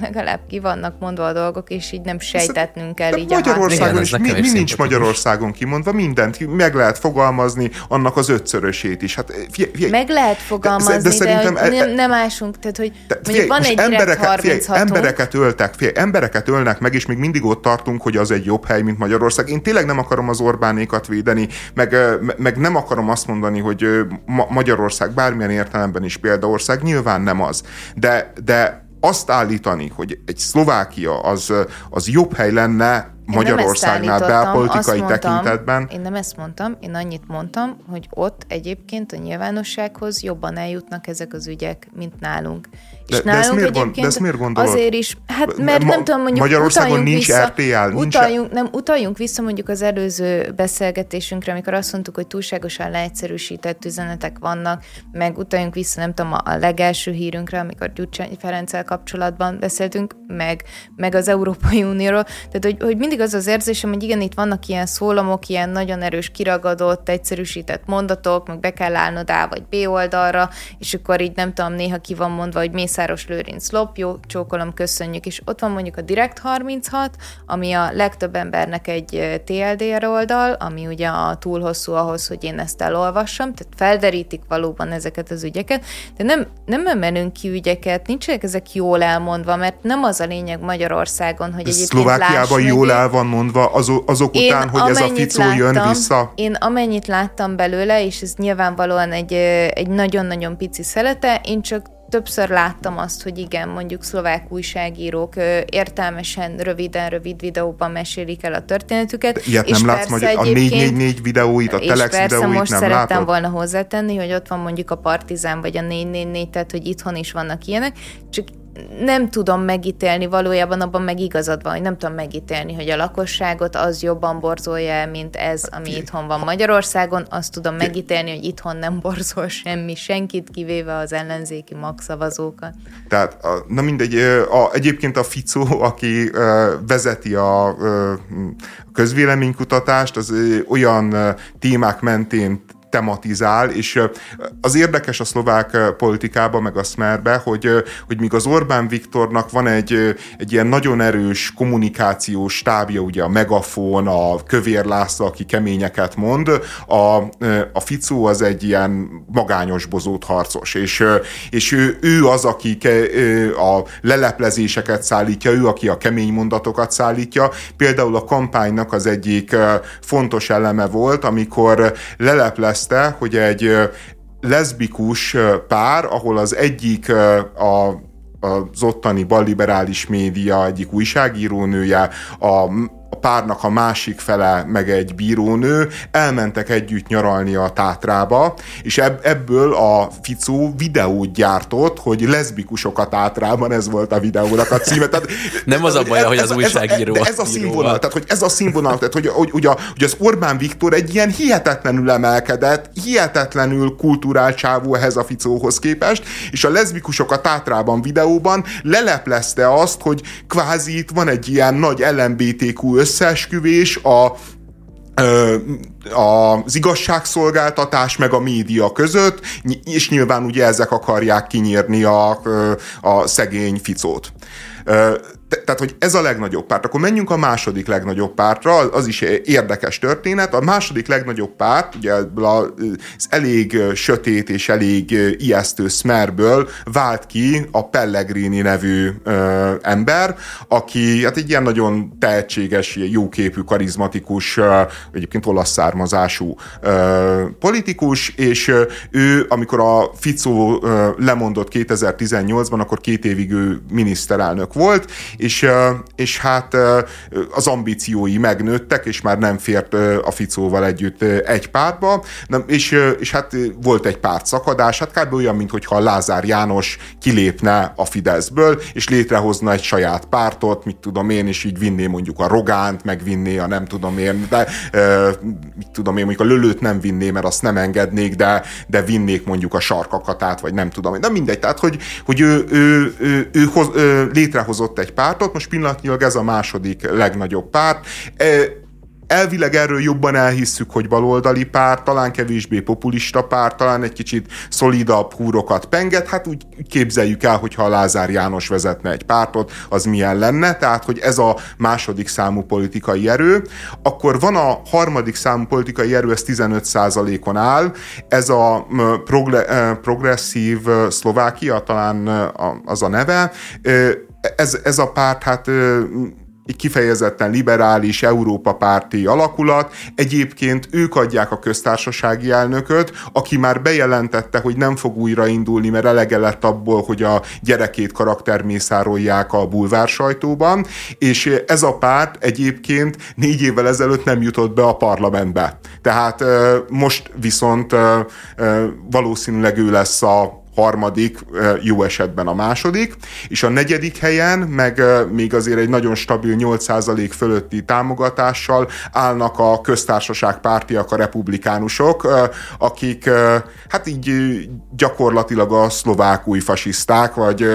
legalább ki vannak mondva a dolgok, és így nem sejtetnünk kell így Magyarországon is, mi, mi nincs Magyarországon kimondva, mindent meg lehet fogalmazni, annak az ötszörösét is. Hát, fie, fie, meg lehet fogalmazni, de, de, szerintem de nem, nem ásunk, tehát hogy de, fie, van egy embereket, fie, embereket öltek, fie, embereket ölnek meg, és még mindig ott tartunk, hogy az egy jobb hely, mint Magyarország. Én tényleg nem akarom az Orbánékat védeni, meg, meg nem akarom azt mondani, hogy Magyarország bármilyen értelemben is példaország, nyilván nem az. De, de azt állítani, hogy egy Szlovákia az, az jobb hely lenne Magyarországnál belpolitikai mondtam, tekintetben. Én nem ezt mondtam, én annyit mondtam, hogy ott egyébként a nyilvánossághoz jobban eljutnak ezek az ügyek, mint nálunk. És de, nálunk de, ezt miért, egyébként de ezt miért gondolod? Azért is, hát mert Ma, nem tudom, mondjuk Magyarországon nincs vissza, RTL, nincs utaljunk, nem, utaljunk vissza mondjuk az előző beszélgetésünkre, amikor azt mondtuk, hogy túlságosan leegyszerűsített üzenetek vannak, meg utaljunk vissza, nem tudom, a legelső hírünkre, amikor Gyurcsány Ferenccel kapcsolatban beszéltünk, meg, meg az Európai Unióról. Tehát, hogy, hogy mindig az az érzésem, hogy igen, itt vannak ilyen szólamok, ilyen nagyon erős, kiragadott, egyszerűsített mondatok, meg be kell állnod A vagy B oldalra, és akkor így nem tudom, néha ki van mondva, hogy mész Mészáros Lőrinc lop, jó, csókolom, köszönjük, és ott van mondjuk a Direct 36, ami a legtöbb embernek egy TLDR oldal, ami ugye a túl hosszú ahhoz, hogy én ezt elolvassam, tehát felderítik valóban ezeket az ügyeket, de nem, nem emelünk ki ügyeket, nincsenek ezek jól elmondva, mert nem az a lényeg Magyarországon, hogy egyébként Szlovákiában jól el van mondva azok, azok én után, hogy ez a Ficó láttam, jön vissza? Én amennyit láttam belőle, és ez nyilvánvalóan egy, egy nagyon-nagyon pici szelete, én csak többször láttam azt, hogy igen, mondjuk szlovák újságírók értelmesen, röviden, rövid videóban mesélik el a történetüket. De ilyet és nem látsz majd a 444 videóit, a Telex persze videóit most nem szerettem látod? volna hozzátenni, hogy ott van mondjuk a Partizán vagy a 444, tehát hogy itthon is vannak ilyenek, csak nem tudom megítélni, valójában abban meg igazad van, hogy nem tudom megítélni, hogy a lakosságot az jobban borzolja el, mint ez, ami itthon van Magyarországon. Azt tudom megítélni, hogy itthon nem borzol semmi, senkit, kivéve az ellenzéki magszavazókat. Tehát, na mindegy, a, egyébként a Ficó, aki vezeti a közvéleménykutatást, az olyan témák mentén tematizál, és az érdekes a szlovák politikában, meg a Smerbe, hogy, hogy míg az Orbán Viktornak van egy, egy ilyen nagyon erős kommunikációs stábja, ugye a megafon, a kövér László, aki keményeket mond, a, a Ficó az egy ilyen magányos bozót harcos, és, és ő, ő az, aki a leleplezéseket szállítja, ő, aki a kemény mondatokat szállítja. Például a kampánynak az egyik fontos eleme volt, amikor leleplez jelezte, hogy egy leszbikus pár, ahol az egyik a az ottani balliberális média egyik újságírónője, a párnak a másik fele meg egy bírónő elmentek együtt nyaralni a Tátrába, és ebből a Ficó videót gyártott, hogy leszbikusok a Tátrában, ez volt a videónak a címe. Tehát, *laughs* Nem az a baj, hogy az újságíró. Ez, ez a színvonal, tehát hogy ez a színvonal, tehát hogy, hogy, hogy, a, hogy az Orbán Viktor egy ilyen hihetetlenül emelkedett, hihetetlenül kulturált csávó ehhez a Ficóhoz képest, és a leszbikusok a Tátrában videóban leleplezte azt, hogy kvázi itt van egy ilyen nagy LMBTQ összeesküvés a az igazságszolgáltatás meg a média között, és nyilván ugye ezek akarják kinyírni a, a szegény ficót tehát, hogy ez a legnagyobb párt. Akkor menjünk a második legnagyobb pártra, az is érdekes történet. A második legnagyobb párt, ugye az elég sötét és elég ijesztő Smerből vált ki a Pellegrini nevű ö, ember, aki hát egy ilyen nagyon tehetséges, jóképű, karizmatikus, ö, egyébként olasz származású ö, politikus, és ő, amikor a Ficó ö, lemondott 2018-ban, akkor két évig ő miniszterelnök volt, és, és hát az ambíciói megnőttek, és már nem fért a Ficóval együtt egy pártba, és, és hát volt egy párt szakadás, hát kb. olyan, mintha Lázár János kilépne a Fideszből, és létrehozna egy saját pártot, mit tudom én, és így vinné mondjuk a Rogánt, meg vinné a nem tudom én, de mit tudom én, mondjuk a Lölőt nem vinné, mert azt nem engednék, de, de vinnék mondjuk a sarkakatát, vagy nem tudom én, de mindegy, tehát hogy, hogy ő, ő, ő, ő, hoz, ő létrehozott egy pártot, most pillanatnyilag ez a második legnagyobb párt. E, elvileg erről jobban elhisszük, hogy baloldali párt, talán kevésbé populista párt, talán egy kicsit szolidabb húrokat penget, hát úgy képzeljük el, hogyha a Lázár János vezetne egy pártot, az milyen lenne, tehát hogy ez a második számú politikai erő. Akkor van a harmadik számú politikai erő, ez 15%-on áll, ez a progresszív Szlovákia, talán az a neve, ez, ez a párt hát kifejezetten liberális, Európa párti alakulat. Egyébként ők adják a köztársasági elnököt, aki már bejelentette, hogy nem fog újraindulni, mert elege lett abból, hogy a gyerekét karaktermészárolják a bulvár sajtóban, és ez a párt egyébként négy évvel ezelőtt nem jutott be a parlamentbe. Tehát most viszont valószínűleg ő lesz a harmadik, jó esetben a második, és a negyedik helyen meg még azért egy nagyon stabil 8% fölötti támogatással állnak a köztársaság pártiak, a republikánusok, akik hát így gyakorlatilag a szlovák új fasiszták, vagy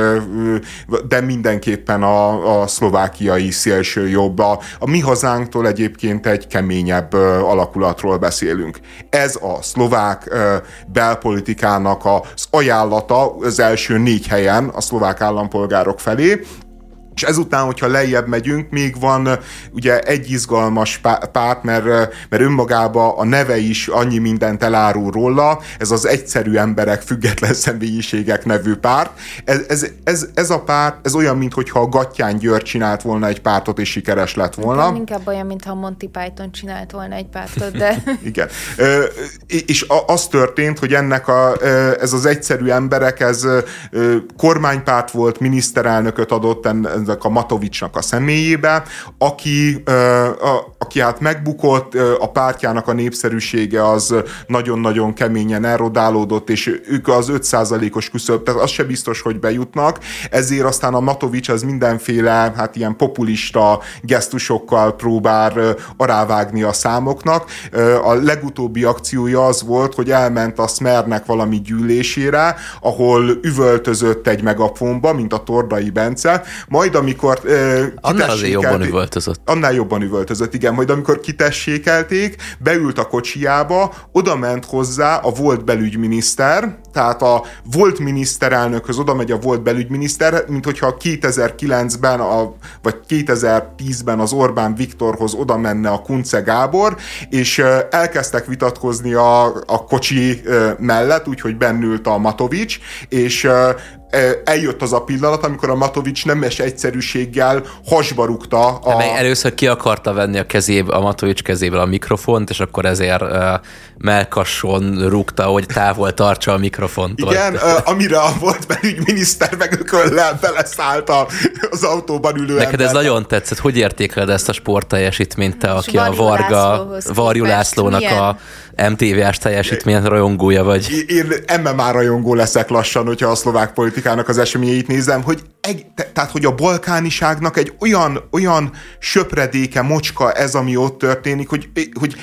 de mindenképpen a, a szlovákiai szélső jobb. A, a mi hazánktól egyébként egy keményebb alakulatról beszélünk. Ez a szlovák belpolitikának az ajánlat ajánlata az első négy helyen a szlovák állampolgárok felé, és ezután, hogyha lejjebb megyünk, még van ugye egy izgalmas párt, mert, mert önmagában a neve is annyi mindent elárul róla, ez az egyszerű emberek, független személyiségek nevű párt. Ez, ez, ez, ez a párt, ez olyan, mintha a Gattyán György csinált volna egy pártot, és sikeres lett volna. Nem, inkább olyan, mintha a Monty Python csinált volna egy pártot, de... *laughs* Igen. És az történt, hogy ennek a, ez az egyszerű emberek, ez kormánypárt volt, miniszterelnököt adott, ennek a Matovicsnak a személyébe, aki, aki hát megbukott, a pártjának a népszerűsége az nagyon-nagyon keményen erodálódott, és ők az 5%-os küszöb, tehát az se biztos, hogy bejutnak, ezért aztán a Matovics az mindenféle hát ilyen populista gesztusokkal próbál arávágni a számoknak. A legutóbbi akciója az volt, hogy elment a Smernek valami gyűlésére, ahol üvöltözött egy megafonba, mint a Tordai Bence, majd amikor uh, Annál azért jobban üvöltözött. Annál jobban üvöltözött, igen. Majd amikor kitessékelték, beült a kocsiába, oda ment hozzá a volt belügyminiszter, tehát a volt miniszterelnökhöz oda megy a volt belügyminiszter, mint hogyha 2009-ben, a, vagy 2010-ben az Orbán Viktorhoz oda menne a Kunce Gábor, és elkezdtek vitatkozni a, a kocsi mellett, úgyhogy bennült a Matovics, és eljött az a pillanat, amikor a Matovics nemes egyszerűséggel hasba rúgta a... De először ki akarta venni a kezébe, a Matovics kezéből a mikrofont, és akkor ezért uh, melkasson rúgta, hogy távol tartsa a mikrofont. Igen, uh, amire a volt belügyminiszter meg ököllel beleszállt az autóban ülő Neked ember. ez nagyon tetszett. Hogy értékeled ezt a sportteljesítményt, te, aki a Varga, Varjú Lászlónak a MTV-ás teljesítmény rajongója vagy. Én MMA rajongó leszek lassan, hogyha a szlovák politikának az eseményeit nézem, hogy egy, tehát, hogy a balkániságnak egy olyan, olyan söpredéke, mocska ez, ami ott történik, hogy, hogy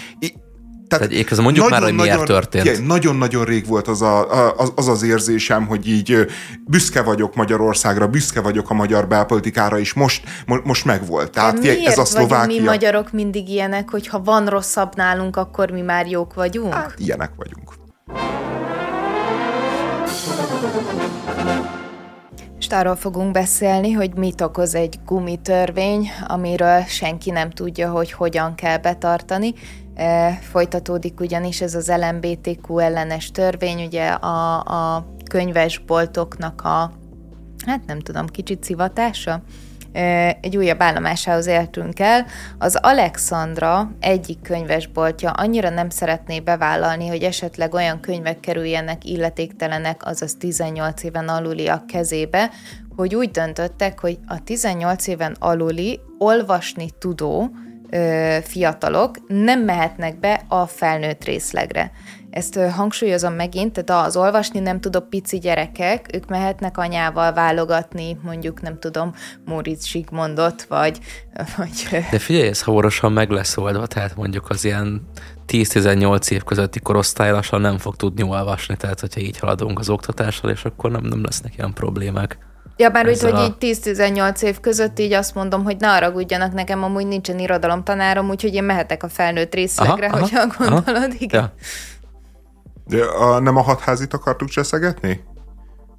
tehát, tehát ez mondjuk nagyon, már, hogy miért nagyon, történt. Nagyon-nagyon rég volt az, a, az, az az érzésem, hogy így büszke vagyok Magyarországra, büszke vagyok a magyar belpolitikára, és most, most megvolt. Tehát De miért ez a Szlovákia... mi magyarok mindig ilyenek, hogy ha van rosszabb nálunk, akkor mi már jók vagyunk? Hát, ilyenek vagyunk. Most arról fogunk beszélni, hogy mit okoz egy gumitörvény, amiről senki nem tudja, hogy hogyan kell betartani. E, folytatódik ugyanis ez az LMBTQ ellenes törvény, ugye a, a könyvesboltoknak a, hát nem tudom, kicsit szivatása, egy újabb állomásához éltünk el. Az Alexandra egyik könyvesboltja annyira nem szeretné bevállalni, hogy esetleg olyan könyvek kerüljenek illetéktelenek, azaz 18 éven aluliak kezébe, hogy úgy döntöttek, hogy a 18 éven aluli olvasni tudó fiatalok nem mehetnek be a felnőtt részlegre. Ezt hangsúlyozom megint, tehát az olvasni nem tudok pici gyerekek, ők mehetnek anyával válogatni, mondjuk nem tudom, Móricz Zsigmondot, vagy, vagy... De figyelj, ez hamarosan meg lesz oldva, tehát mondjuk az ilyen 10-18 év közötti korosztály lassan nem fog tudni olvasni, tehát hogyha így haladunk az oktatással, és akkor nem, nem lesznek ilyen problémák. Ja, bár úgy, hogy a... így 10-18 év között így azt mondom, hogy ne haragudjanak nekem, amúgy nincsen irodalomtanárom, úgyhogy én mehetek a felnőtt részlegre, aha, hogyha aha, gondolod, aha. igen. Ja. De a, nem a hatházit akartuk cseszegetni?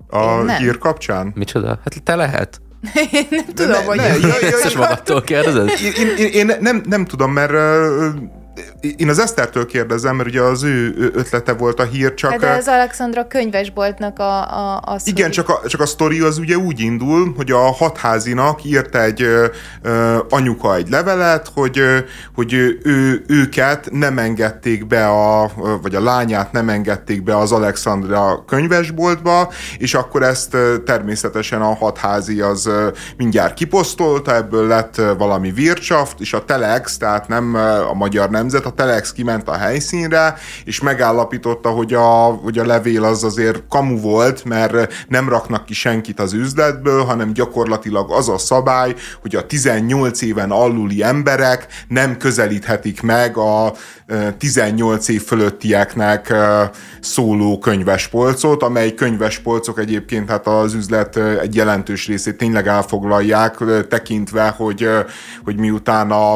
A hír kapcsán? Micsoda? Hát te lehet. én *laughs* nem tudom, ne, hogy... Ne, ja, ja, ja, magadtól kérdezed? Én, én, én nem, nem tudom, mert én az Esztertől kérdezem, mert ugye az ő ötlete volt a hír, csak... De ez Alexandra könyvesboltnak a, a, a Igen, csak a, csak a sztori az ugye úgy indul, hogy a hatházinak írt egy ö, anyuka egy levelet, hogy, hogy ő, őket nem engedték be, a, vagy a lányát nem engedték be az Alexandra könyvesboltba, és akkor ezt természetesen a hatházi az mindjárt kiposztolta, ebből lett valami vircsaft, és a Telex, tehát nem a magyar nemzet, a Telex kiment a helyszínre, és megállapította, hogy a, hogy a levél az azért kamu volt, mert nem raknak ki senkit az üzletből, hanem gyakorlatilag az a szabály, hogy a 18 éven aluli emberek nem közelíthetik meg a 18 év fölöttieknek szóló könyvespolcot, amely könyvespolcok egyébként hát az üzlet egy jelentős részét tényleg elfoglalják, tekintve, hogy, hogy miután a,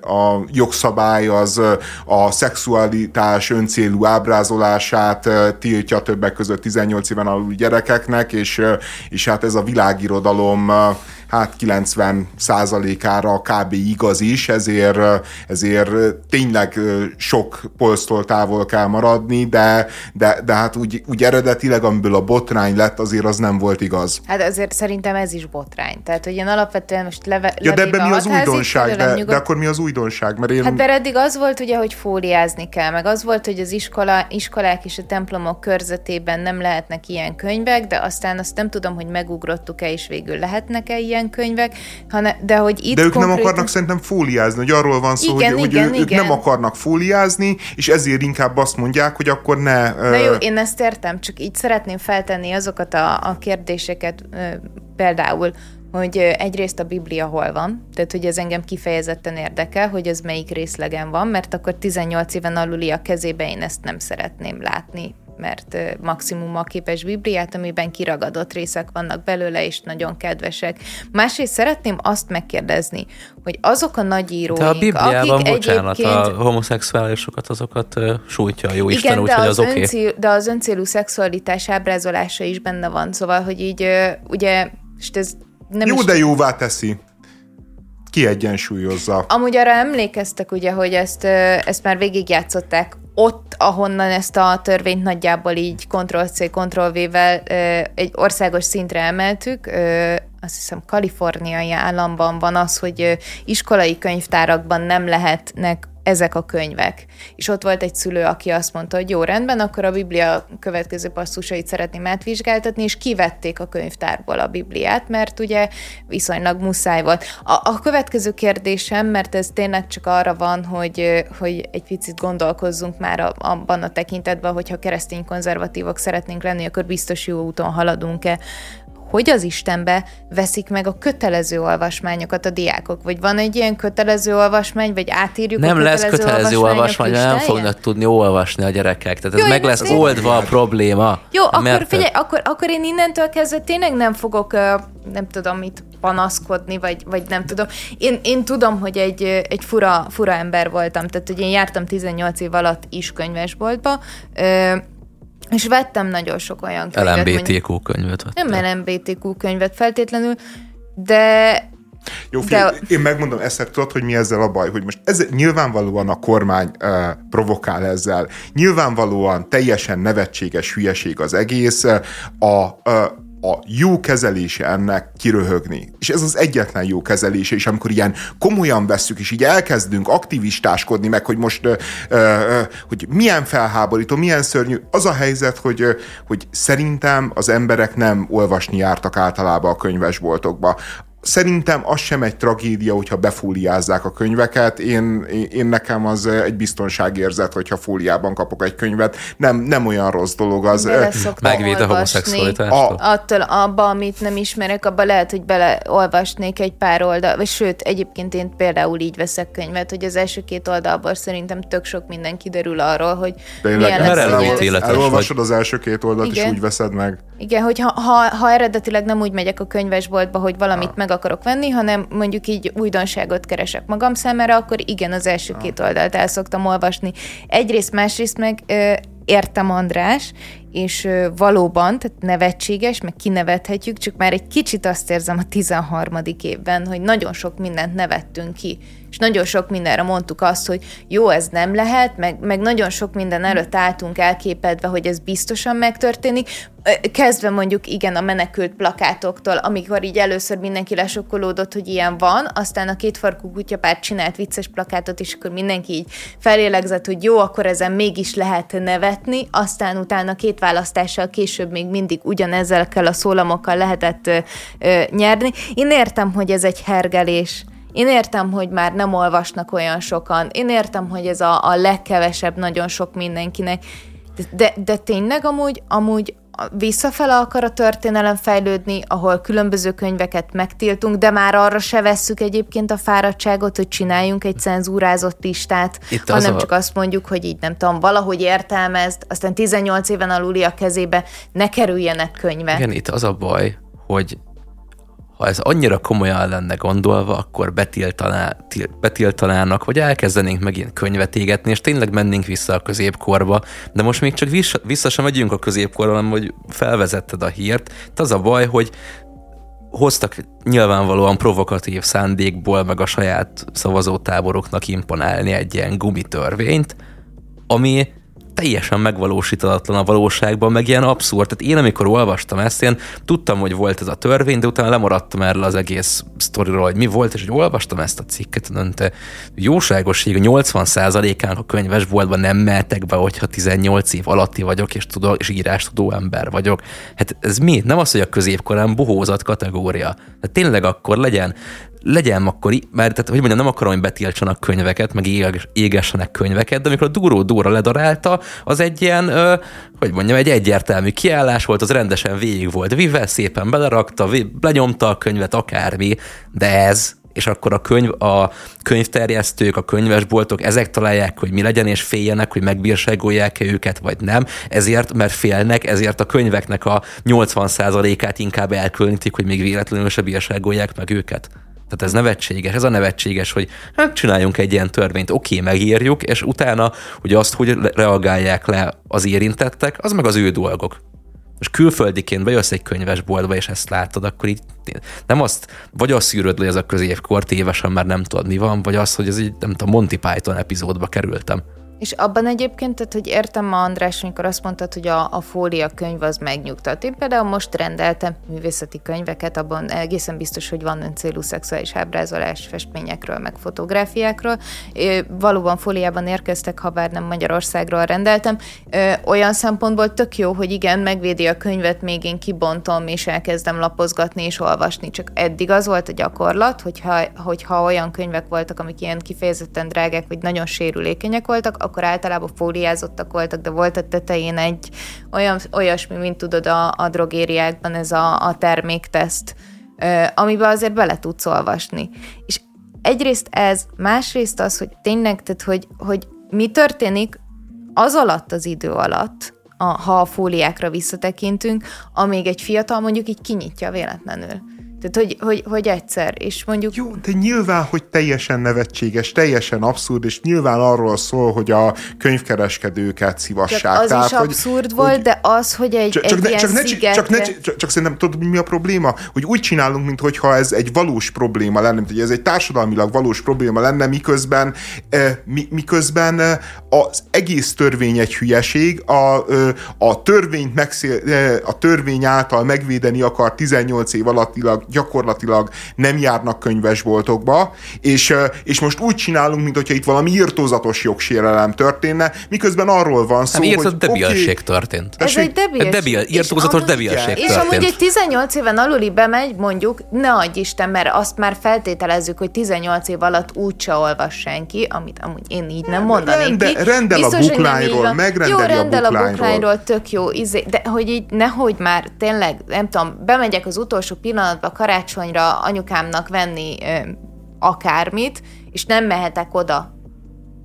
a jogszabály az a szexualitás öncélú ábrázolását tiltja többek között 18 éven alul gyerekeknek, és, és hát ez a világirodalom hát 90 százalékára kb. igaz is, ezért, ezért tényleg sok polctól távol kell maradni, de, de, de hát úgy, úgy eredetileg, amiből a botrány lett, azért az nem volt igaz. Hát azért szerintem ez is botrány. Tehát, hogy én alapvetően most leve, ja, de ebben mi az újdonság? De, de akkor mi az újdonság? Mert én... Hát mert eddig az volt ugye, hogy fóliázni kell, meg az volt, hogy az iskola, iskolák és a templomok körzetében nem lehetnek ilyen könyvek, de aztán azt nem tudom, hogy megugrottuk-e, és végül lehetnek-e ilyen ilyen könyvek, hanem, de hogy itt De ők konkrétan... nem akarnak szerintem fóliázni, hogy arról van szó, igen, hogy, igen, hogy ő, igen. ők nem akarnak fóliázni, és ezért inkább azt mondják, hogy akkor ne... Na jó, én ezt értem, csak így szeretném feltenni azokat a, a kérdéseket, például, hogy egyrészt a Biblia hol van, tehát hogy ez engem kifejezetten érdekel, hogy ez melyik részlegen van, mert akkor 18 éven aluli a kezébe én ezt nem szeretném látni mert maximum a képes Bibliát, amiben kiragadott részek vannak belőle, és nagyon kedvesek. Másrészt szeretném azt megkérdezni, hogy azok a nagy íróink, De a Bibliában, akik bocsánat, egyébként... a homoszexuálisokat azokat sújtja a jó Igen, Isten, úgyhogy az, az oké. Okay. De az öncélú szexualitás ábrázolása is benne van, szóval, hogy így ugye, és ez nem Jó, is... de jóvá teszi kiegyensúlyozza. Amúgy arra emlékeztek ugye, hogy ezt, ezt már végigjátszották ott, ahonnan ezt a törvényt nagyjából így Ctrl-C, Ctrl-V-vel egy országos szintre emeltük, azt hiszem kaliforniai államban van az, hogy iskolai könyvtárakban nem lehetnek ezek a könyvek. És ott volt egy szülő, aki azt mondta, hogy jó, rendben, akkor a Biblia következő passzusait szeretném átvizsgáltatni, és kivették a könyvtárból a Bibliát, mert ugye viszonylag muszáj volt. A, a következő kérdésem, mert ez tényleg csak arra van, hogy, hogy egy picit gondolkozzunk már abban a tekintetben, hogyha keresztény konzervatívok szeretnénk lenni, akkor biztos jó úton haladunk-e hogy az Istenbe veszik meg a kötelező olvasmányokat a diákok? Vagy van egy ilyen kötelező olvasmány, vagy átírjuk Nem a lesz kötelező olvasmány, nem listáján? fognak tudni olvasni a gyerekek. Tehát ez Jó, meg én lesz ezt oldva a probléma. Jó, akkor Mert- figyelj, akkor, akkor én innentől kezdve tényleg nem fogok, nem tudom mit panaszkodni, vagy, vagy nem tudom. Én, én tudom, hogy egy, egy fura, fura ember voltam, tehát hogy én jártam 18 év alatt is könyvesboltba, és vettem nagyon sok olyan könyvet. mondjuk- LMBTQ könyvet vettem. Nem LMBTQ könyvet feltétlenül, de Jó, figyelj, De- én megmondom, Eszter, tudod, hogy mi ezzel a baj? Hogy most ez, nyilvánvalóan a kormány uh, provokál ezzel. Nyilvánvalóan teljesen nevetséges hülyeség az egész. Uh, a, uh, a jó kezelése ennek kiröhögni. És ez az egyetlen jó kezelése, és amikor ilyen komolyan vesszük, és így elkezdünk aktivistáskodni, meg hogy most, ö, ö, hogy milyen felháborító, milyen szörnyű, az a helyzet, hogy, hogy szerintem az emberek nem olvasni jártak általában a könyvesboltokba. Szerintem az sem egy tragédia, hogyha befóliázzák a könyveket. Én, én, nekem az egy biztonságérzet, hogyha fóliában kapok egy könyvet. Nem, nem olyan rossz dolog az. Megvéd a olvasni. homoszexualitástól. Attól abba, amit nem ismerek, abba lehet, hogy beleolvasnék egy pár oldal, vagy sőt, egyébként én például így veszek könyvet, hogy az első két oldalból szerintem tök sok minden kiderül arról, hogy Tényleg, milyen lesz életes elolvasod az első két oldalt, és Igen. úgy veszed meg. Igen, hogy ha, ha, ha eredetileg nem úgy megyek a könyvesboltba, hogy valamit meg akarok venni, hanem mondjuk így újdonságot keresek magam számára, akkor igen, az első két oldalt el szoktam olvasni. Egyrészt, másrészt meg ö, értem András, és ö, valóban, tehát nevetséges, meg kinevethetjük, csak már egy kicsit azt érzem a 13. évben, hogy nagyon sok mindent nevettünk ki, és nagyon sok mindenre mondtuk azt, hogy jó, ez nem lehet, meg, meg nagyon sok minden előtt álltunk elképedve, hogy ez biztosan megtörténik, kezdve mondjuk igen a menekült plakátoktól, amikor így először mindenki lesokkolódott, hogy ilyen van, aztán a kétfarkú kutyapárt csinált vicces plakátot, és akkor mindenki így felélegzett, hogy jó, akkor ezen mégis lehet nevetni, aztán utána két választással később még mindig ugyanezzel a szólamokkal lehetett ö, ö, nyerni. Én értem, hogy ez egy hergelés, én értem, hogy már nem olvasnak olyan sokan, én értem, hogy ez a, a legkevesebb nagyon sok mindenkinek, de, de, tényleg amúgy, amúgy visszafele akar a történelem fejlődni, ahol különböző könyveket megtiltunk, de már arra se vesszük egyébként a fáradtságot, hogy csináljunk egy cenzúrázott listát, Itt az hanem a- csak azt mondjuk, hogy így nem tudom, valahogy értelmezd, aztán 18 éven aluli a kezébe ne kerüljenek könyvek. Igen, itt az a baj, hogy ha ez annyira komolyan lenne gondolva, akkor betiltaná, til- betiltanának, vagy elkezdenénk megint könyvet égetni, és tényleg mennénk vissza a középkorba, de most még csak vissza, vissza sem megyünk a középkorba, hanem hogy felvezetted a hírt. Itt az a baj, hogy hoztak nyilvánvalóan provokatív szándékból, meg a saját szavazótáboroknak imponálni egy ilyen gumitörvényt, ami teljesen megvalósítatlan a valóságban, meg ilyen abszurd. Tehát én, amikor olvastam ezt, én tudtam, hogy volt ez a törvény, de utána lemaradtam erről az egész sztoriról, hogy mi volt, és hogy olvastam ezt a cikket, mondom, te jóságosság, 80%-án a könyvesboltban nem mehetek be, hogyha 18 év alatti vagyok, és, tudó, és írás tudó ember vagyok. Hát ez mi? Nem az, hogy a középkorán bohózat kategória. Tehát tényleg akkor legyen legyen akkor, mert tehát, hogy mondjam, nem akarom, hogy betiltsanak könyveket, meg éges- égessenek könyveket, de amikor a Duró Dóra ledarálta, az egy ilyen, ö, hogy mondjam, egy egyértelmű kiállás volt, az rendesen végig volt vive, szépen belerakta, lenyomta a könyvet, akármi, de ez, és akkor a könyv, a könyvterjesztők, a könyvesboltok, ezek találják, hogy mi legyen, és féljenek, hogy megbírságolják-e őket, vagy nem. Ezért, mert félnek, ezért a könyveknek a 80%-át inkább elkülönítik, hogy még véletlenül se bírságolják meg őket. Tehát ez nevetséges, ez a nevetséges, hogy hát csináljunk egy ilyen törvényt, oké, megírjuk, és utána, hogy azt, hogy reagálják le az érintettek, az meg az ő dolgok. Most külföldiként bejössz egy könyvesboltba, és ezt látod, akkor így nem azt, vagy azt szűröd le ez a középkor, tévesen már nem tudod mi van, vagy az, hogy ez így, nem tudom, Monty Python epizódba kerültem. És abban egyébként, tehát, hogy értem ma András, amikor azt mondtad, hogy a, a fólia könyv az megnyugtat. Én például most rendeltem művészeti könyveket, abban egészen biztos, hogy van öncélú szexuális ábrázolás festményekről, meg fotográfiákról. Ö, Valóban fóliában érkeztek, ha bár nem Magyarországról rendeltem. Ö, Olyan szempontból tök jó, hogy igen, megvédi a könyvet, még én kibontom, és elkezdem lapozgatni és olvasni. Csak eddig az volt a gyakorlat, hogyha, hogyha olyan könyvek voltak, amik ilyen kifejezetten drágák, vagy nagyon sérülékenyek voltak, akkor általában fóliázottak voltak, de volt a tetején egy olyan, olyasmi, mint tudod a, a drogériákban ez a, a termékteszt, amiben azért bele tudsz olvasni. És egyrészt ez, másrészt az, hogy tényleg, tehát hogy, hogy mi történik az alatt az idő alatt, a, ha a fóliákra visszatekintünk, amíg egy fiatal mondjuk így kinyitja véletlenül. Tehát, hogy, hogy, hogy egyszer, és mondjuk... Jó, de nyilván, hogy teljesen nevetséges, teljesen abszurd, és nyilván arról szól, hogy a könyvkereskedőket szívassák. Csak az Tehát, is hogy, abszurd hogy, volt, hogy, de az, hogy egy, csak, egy csak, ilyen csak, ne, szigetre... csak, ne, csak, csak szerintem tudod, mi a probléma? Hogy úgy csinálunk, mintha ez egy valós probléma lenne, mint hogy ez egy társadalmilag valós probléma lenne, miközben, eh, mi, miközben eh, az egész törvény egy hülyeség, a, eh, a törvényt megszél, a törvény által megvédeni akar 18 év alattilag gyakorlatilag nem járnak könyvesboltokba, és, és most úgy csinálunk, mint hogyha itt valami írtózatos jogsérelem történne, miközben arról van szó, nem, hogy... debilség okay, történt. Ez egy debilség. Debil, írtózatos debilség És amúgy egy 18 éven aluli bemegy, mondjuk, ne adj Isten, mert azt már feltételezzük, hogy 18 év alatt úgyse olvas senki, amit amúgy én így nem mondanék Rende, ki. Rendel Biztos, a bookline-ról, megrendeli jó, rendel a bookline-ról. tök jó, izé, de hogy így nehogy már tényleg, nem tudom, bemegyek az utolsó pillanatban karácsonyra anyukámnak venni ö, akármit, és nem mehetek oda.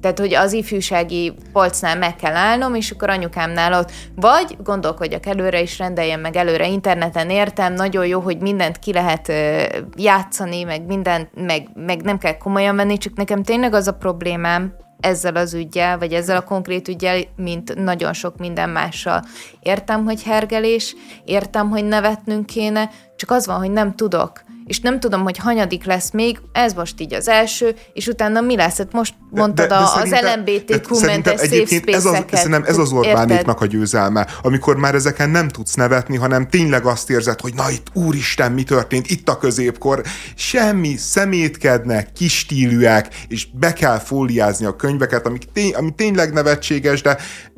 Tehát, hogy az ifjúsági polcnál meg kell állnom, és akkor anyukámnál ott vagy gondolkodjak előre, és rendeljem meg előre interneten, értem, nagyon jó, hogy mindent ki lehet ö, játszani, meg mindent, meg, meg nem kell komolyan venni, csak nekem tényleg az a problémám, ezzel az ügyel, vagy ezzel a konkrét ügyel, mint nagyon sok minden mással. Értem, hogy hergelés, értem, hogy nevetnünk kéne, csak az van, hogy nem tudok. És nem tudom, hogy hanyadik lesz még, ez most így az első, és utána mi lesz? Hát most mondtad de, de, de az LMBTQ-mentes safe ez az, szerintem ez az Orbánéknak a győzelme, amikor már ezeken nem tudsz nevetni, hanem tényleg azt érzed, hogy na itt, úristen, mi történt, itt a középkor, semmi, szemétkednek, kistílűek, és be kell fóliázni a könyveket, amik tény, ami tényleg nevetséges, de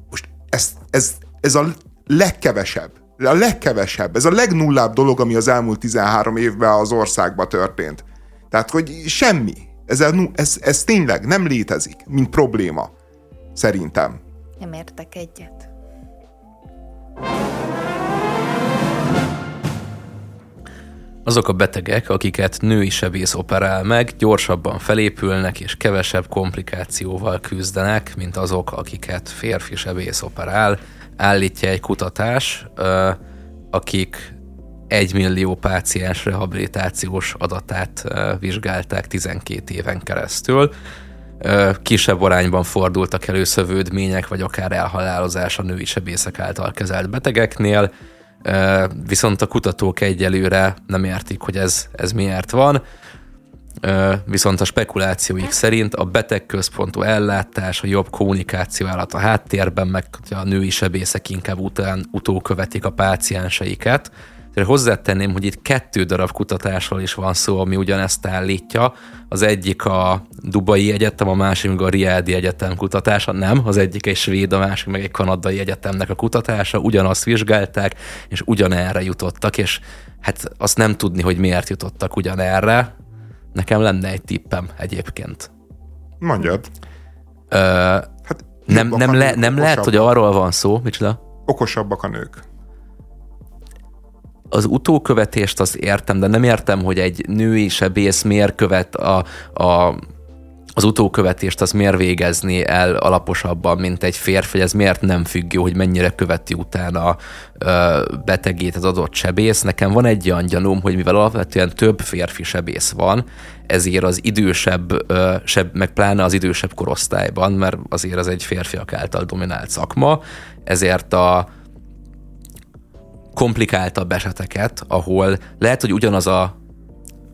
most ez, ez, ez a legkevesebb a legkevesebb, ez a legnullább dolog, ami az elmúlt 13 évben az országban történt. Tehát, hogy semmi. Ez, ez, ez tényleg nem létezik, mint probléma. Szerintem. Nem értek egyet. Azok a betegek, akiket női sebész operál meg, gyorsabban felépülnek és kevesebb komplikációval küzdenek, mint azok, akiket férfi sebész operál, állítja egy kutatás, akik egy millió páciens rehabilitációs adatát vizsgálták 12 éven keresztül. Kisebb arányban fordultak elő szövődmények, vagy akár elhalálozás a női sebészek által kezelt betegeknél, viszont a kutatók egyelőre nem értik, hogy ez, ez miért van viszont a spekulációik szerint a betegközpontú ellátás, a jobb kommunikáció állat a háttérben, meg a női sebészek inkább után utókövetik a pácienseiket. Tehát hozzátenném, hogy itt kettő darab kutatásról is van szó, ami ugyanezt állítja. Az egyik a Dubai Egyetem, a másik meg a Riadi Egyetem kutatása. Nem, az egyik egy svéd, a másik meg egy kanadai egyetemnek a kutatása. Ugyanazt vizsgálták, és ugyanerre jutottak, és hát azt nem tudni, hogy miért jutottak ugyanerre, Nekem lenne egy tippem egyébként. Mondjad. Ö, hát nem, nem, le, nem lehet, hogy arról van szó, micsoda? Okosabbak a nők. Az utókövetést azt értem, de nem értem, hogy egy női sebész miért követ a, a az utókövetést az miért végezni el alaposabban, mint egy férfi, ez miért nem függő, hogy mennyire követi utána a betegét az adott sebész. Nekem van egy olyan gyanúm, hogy mivel alapvetően több férfi sebész van, ezért az idősebb, seb, meg pláne az idősebb korosztályban, mert azért ez egy férfiak által dominált szakma, ezért a komplikáltabb eseteket, ahol lehet, hogy ugyanaz a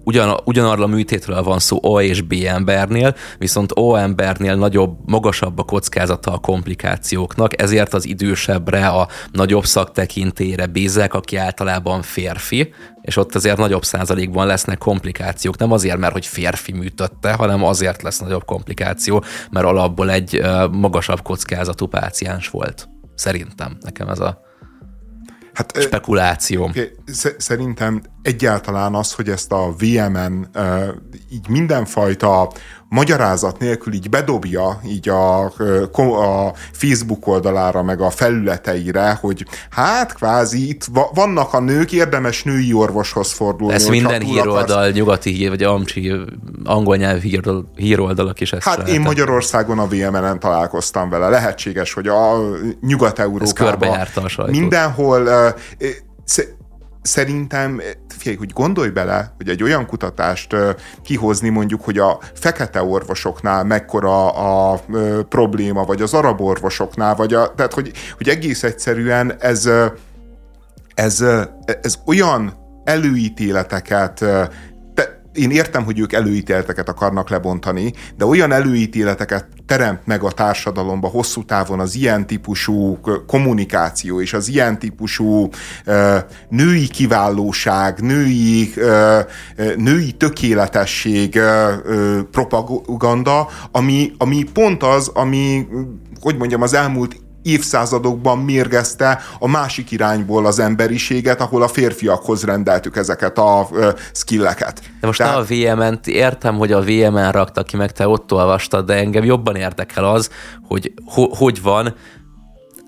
ugyan, ugyanarra a műtétről van szó O és B embernél, viszont O embernél nagyobb, magasabb a kockázata a komplikációknak, ezért az idősebbre, a nagyobb szaktekintélyre bízek, aki általában férfi, és ott azért nagyobb százalékban lesznek komplikációk. Nem azért, mert hogy férfi műtötte, hanem azért lesz nagyobb komplikáció, mert alapból egy magasabb kockázatú páciens volt. Szerintem nekem ez a hát, spekuláció. Okay, szerintem egyáltalán az, hogy ezt a VMN így mindenfajta magyarázat nélkül így bedobja így a, a Facebook oldalára, meg a felületeire, hogy hát kvázi itt vannak a nők, érdemes női orvoshoz fordulni. Ez minden híroldal, akarsz... nyugati hír, vagy amcsi, angol nyelv híroldal, híroldalak is ezt Hát én Magyarországon a VMN-en találkoztam vele. Lehetséges, hogy a Nyugat-Európában mindenhol szerintem, figyelj, hogy gondolj bele, hogy egy olyan kutatást kihozni mondjuk, hogy a fekete orvosoknál mekkora a, a probléma, vagy az arab orvosoknál, vagy a, tehát hogy, hogy egész egyszerűen ez, ez, ez olyan előítéleteket én értem, hogy ők előítéleteket akarnak lebontani, de olyan előítéleteket teremt meg a társadalomba hosszú távon az ilyen típusú kommunikáció és az ilyen típusú női kiválóság, női, női tökéletesség propaganda, ami, ami pont az, ami hogy mondjam, az elmúlt évszázadokban mérgezte a másik irányból az emberiséget, ahol a férfiakhoz rendeltük ezeket a skilleket. De most Tehát... nem a VMN-t, értem, hogy a VMN rakta ki, meg te ott olvastad, de engem jobban érdekel az, hogy ho- hogy van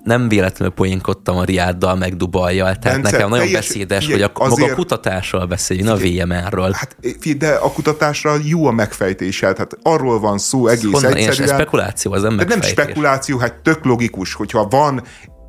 nem véletlenül poénkodtam a Riáddal, meg Dubajjal, tehát Bence, nekem nagyon teljes, beszédes, figyelj, hogy a, azért, maga a kutatásról beszéljünk, a VMR-ről. Hát de a kutatásra jó a megfejtése, tehát arról van szó egész Honnan, egyszerűen. Ez spekuláció, az nem megfejtés. nem spekuláció, hát tök logikus, hogyha van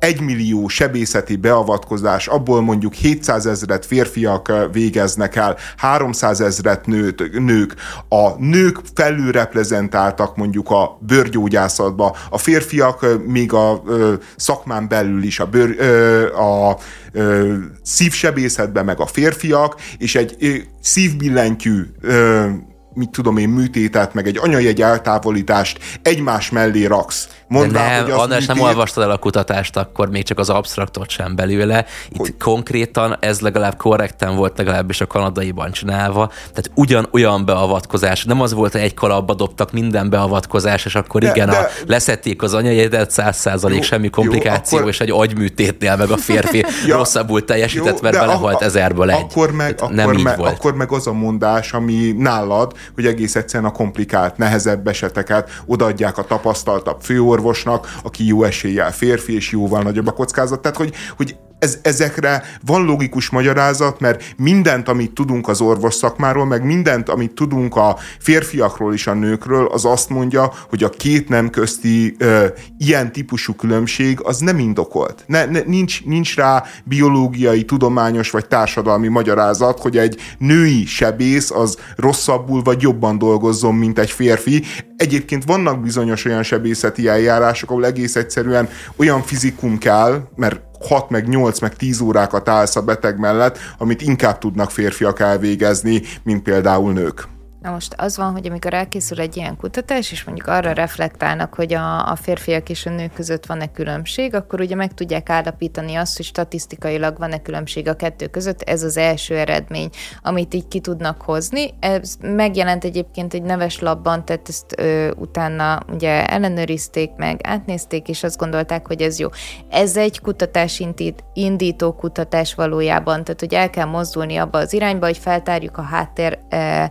egymillió sebészeti beavatkozás, abból mondjuk 700 ezeret férfiak végeznek el, 300 ezeret nőt, nők. A nők felülreprezentáltak mondjuk a bőrgyógyászatba, a férfiak még a ö, szakmán belül is a, bőr, ö, a ö, szívsebészetben meg a férfiak, és egy ö, szívbillentyű ö, mit tudom én, műtétet, meg egy anyajegy eltávolítást egymás mellé raksz. Mondd De nem, az műtét... nem olvastad el a kutatást, akkor még csak az absztraktot sem belőle. Itt hogy? konkrétan ez legalább korrekten volt legalábbis a kanadaiban csinálva. Tehát ugyanolyan beavatkozás. Nem az volt, hogy egy kalapba dobtak minden beavatkozás, és akkor de, igen, de, a, leszették az anyajegyedet, száz százalék, semmi komplikáció, jó, akkor, és egy agyműtétnél meg a férfi *laughs* ja, rosszabbul teljesített, jó, mert belehalt a, ezerből egy. Akkor meg, akkor, nem meg, volt. akkor meg az a mondás, ami nálad, hogy egész egyszerűen a komplikált, nehezebb eseteket odaadják a tapasztaltabb főorvosnak, aki jó eséllyel férfi, és jóval nagyobb a kockázat. Tehát, hogy, hogy ez, ezekre van logikus magyarázat, mert mindent, amit tudunk az orvos szakmáról, meg mindent, amit tudunk a férfiakról és a nőkről, az azt mondja, hogy a két nem közti ö, ilyen típusú különbség az nem indokolt. Ne, ne, nincs, nincs rá biológiai, tudományos vagy társadalmi magyarázat, hogy egy női sebész az rosszabbul vagy jobban dolgozzon, mint egy férfi. Egyébként vannak bizonyos olyan sebészeti eljárások, ahol egész egyszerűen olyan fizikum kell, mert 6 meg 8 meg 10 órákat állsz a beteg mellett, amit inkább tudnak férfiak elvégezni, mint például nők. Na most az van, hogy amikor elkészül egy ilyen kutatás, és mondjuk arra reflektálnak, hogy a, a férfiak és a nők között van-e különbség, akkor ugye meg tudják állapítani azt, hogy statisztikailag van-e különbség a kettő között. Ez az első eredmény, amit így ki tudnak hozni. Ez megjelent egyébként egy neves labban, tehát ezt ö, utána ugye ellenőrizték meg, átnézték, és azt gondolták, hogy ez jó. Ez egy kutatás indít, indító kutatás valójában, tehát hogy el kell mozdulni abba az irányba, hogy feltárjuk a háttér ö,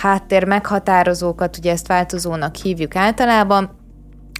háttér meghatározókat, ugye ezt változónak hívjuk általában,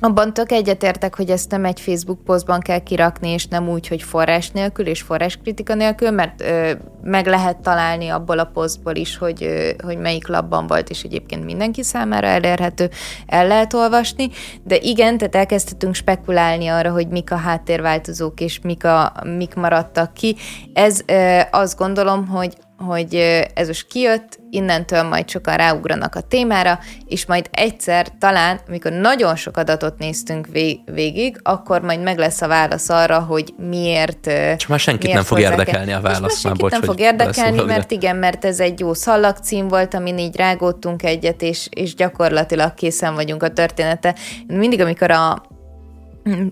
abban tök egyetértek, hogy ezt nem egy Facebook posztban kell kirakni, és nem úgy, hogy forrás nélkül és forráskritika nélkül, mert ö, meg lehet találni abból a posztból is, hogy, ö, hogy melyik labban volt, és egyébként mindenki számára elérhető, el lehet olvasni, de igen, tehát elkezdhetünk spekulálni arra, hogy mik a háttérváltozók, és mik, a, mik maradtak ki. Ez ö, azt gondolom, hogy hogy ez most kijött, innentől majd sokan ráugranak a témára, és majd egyszer talán, amikor nagyon sok adatot néztünk végig, akkor majd meg lesz a válasz arra, hogy miért. És már senkit nem fog érdekelni a válasz. Most már senkit bocs, nem fog érdekelni, mert igen, mert ez egy jó szallagcím volt, amin így rágódtunk egyet, és, és gyakorlatilag készen vagyunk a története. Mindig, amikor a,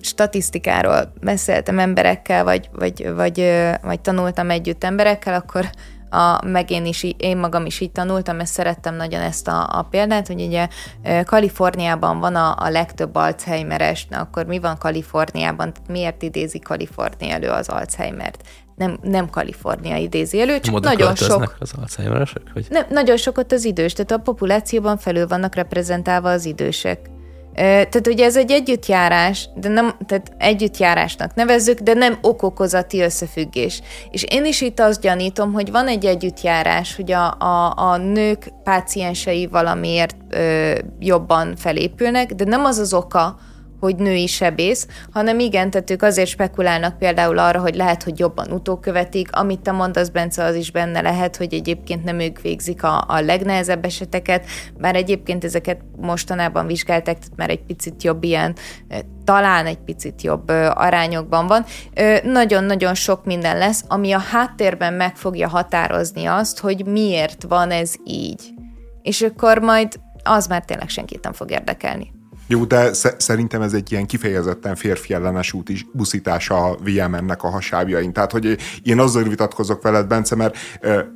statisztikáról beszéltem emberekkel, vagy, vagy, vagy, vagy tanultam együtt emberekkel, akkor a, meg én, is, én magam is így tanultam, ezt szerettem nagyon ezt a, a példát, hogy ugye Kaliforniában van a, a legtöbb Alzheimeres, na akkor mi van Kaliforniában, miért idézi Kalifornia elő az Alzheimert? nem, nem Kalifornia idézi elő, csak Moda nagyon sok... az Alzheimeresek? Hogy? Nem, nagyon sok ott az idős, tehát a populációban felül vannak reprezentálva az idősek. Tehát ugye ez egy együttjárás, de nem, tehát együttjárásnak nevezzük, de nem okokozati összefüggés. És én is itt azt gyanítom, hogy van egy együttjárás, hogy a, a, a nők páciensei valamiért ö, jobban felépülnek, de nem az az oka, hogy női sebész, hanem igen, tehát ők azért spekulálnak például arra, hogy lehet, hogy jobban utókövetik, amit te mondasz, Bence, az is benne lehet, hogy egyébként nem ők végzik a, a legnehezebb eseteket, bár egyébként ezeket mostanában vizsgálták, tehát már egy picit jobb ilyen, talán egy picit jobb arányokban van. Nagyon-nagyon sok minden lesz, ami a háttérben meg fogja határozni azt, hogy miért van ez így. És akkor majd az már tényleg senkit nem fog érdekelni. Jó, de szerintem ez egy ilyen kifejezetten férfi ellenes út is, buszítás a VMN-nek a hasábjain. Tehát, hogy én azzal vitatkozok veled, Bence, mert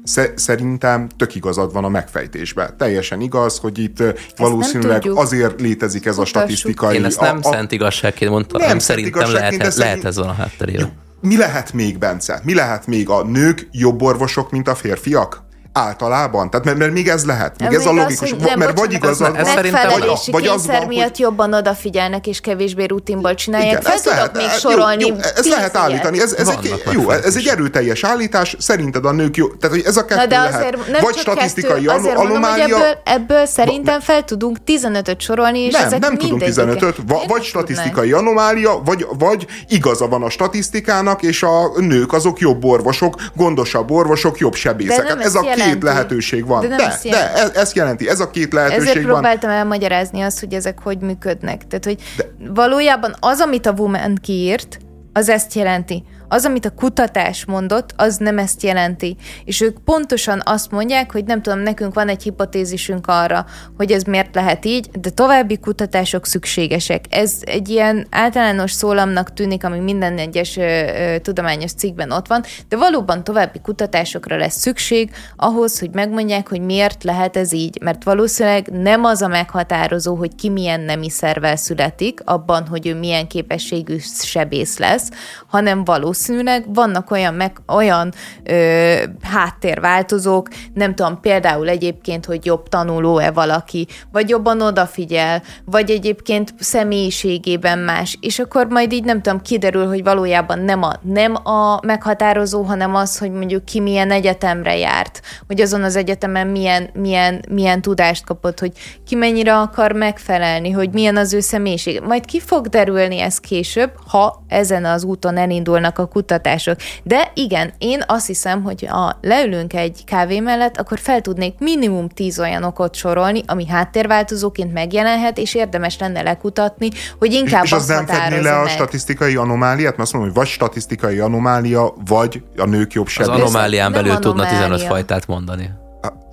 sze- szerintem tök igazad van a megfejtésben. Teljesen igaz, hogy itt ezt valószínűleg azért létezik ez Mutassuk. a statisztikai... Én ezt nem a, a, szent igazságként mondtam, nem szerintem lehet, lehet, lehet ez van a hátterében. Mi lehet még, Bence? Mi lehet még? A nők jobb orvosok, mint a férfiak? Általában? Tehát mert, mert még ez lehet, még ez a logikus, az, nem, mert vagy igazad van, megfelelési vagy, az van, miatt hogy... jobban odafigyelnek és kevésbé rutinból csinálják. Igen, Fel tudok lehet, még sorolni. Jó, ezt lehet állítani, ez, ez, egy, jó, ez egy erőteljes állítás, szerinted a nők jó, tehát hogy ez a kettő de azért lehet. vagy statisztikai kettő, azért anomália. Mondom, ebből, ebből szerintem fel tudunk 15-öt sorolni, és nem, ezek nem tudunk 15-öt, vagy statisztikai anomália, vagy, vagy igaza van a statisztikának, és a nők azok jobb orvosok, gondosabb orvosok, jobb sebészek. Ez a két lehetőség van. De, nem de, de ez, ezt jelenti, ez a két lehetőség Ezért van. próbáltam elmagyarázni azt, hogy ezek hogy működnek. Tehát, hogy de. valójában az, amit a Woman kiírt, az ezt jelenti. Az, amit a kutatás mondott, az nem ezt jelenti. És ők pontosan azt mondják, hogy nem tudom, nekünk van egy hipotézisünk arra, hogy ez miért lehet így, de további kutatások szükségesek. Ez egy ilyen általános szólamnak tűnik, ami minden egyes ö, ö, tudományos cikkben ott van, de valóban további kutatásokra lesz szükség ahhoz, hogy megmondják, hogy miért lehet ez így, mert valószínűleg nem az a meghatározó, hogy ki milyen nemi szervel születik, abban, hogy ő milyen képességű sebész lesz, hanem valószínűleg valószínűleg vannak olyan, meg, olyan ö, háttérváltozók, nem tudom, például egyébként, hogy jobb tanuló-e valaki, vagy jobban odafigyel, vagy egyébként személyiségében más, és akkor majd így nem tudom, kiderül, hogy valójában nem a, nem a meghatározó, hanem az, hogy mondjuk ki milyen egyetemre járt, hogy azon az egyetemen milyen, milyen, milyen tudást kapott, hogy ki mennyire akar megfelelni, hogy milyen az ő személyiség. Majd ki fog derülni ez később, ha ezen az úton elindulnak a kutatások. De igen, én azt hiszem, hogy ha leülünk egy kávé mellett, akkor fel tudnék minimum tíz olyan okot sorolni, ami háttérváltozóként megjelenhet, és érdemes lenne lekutatni, hogy inkább és, az nem fedni le a statisztikai anomáliát? Mert azt mondom, hogy vagy statisztikai anomália, vagy a nők jobb sebészet. Az anomálián belül tudna 15 fajtát mondani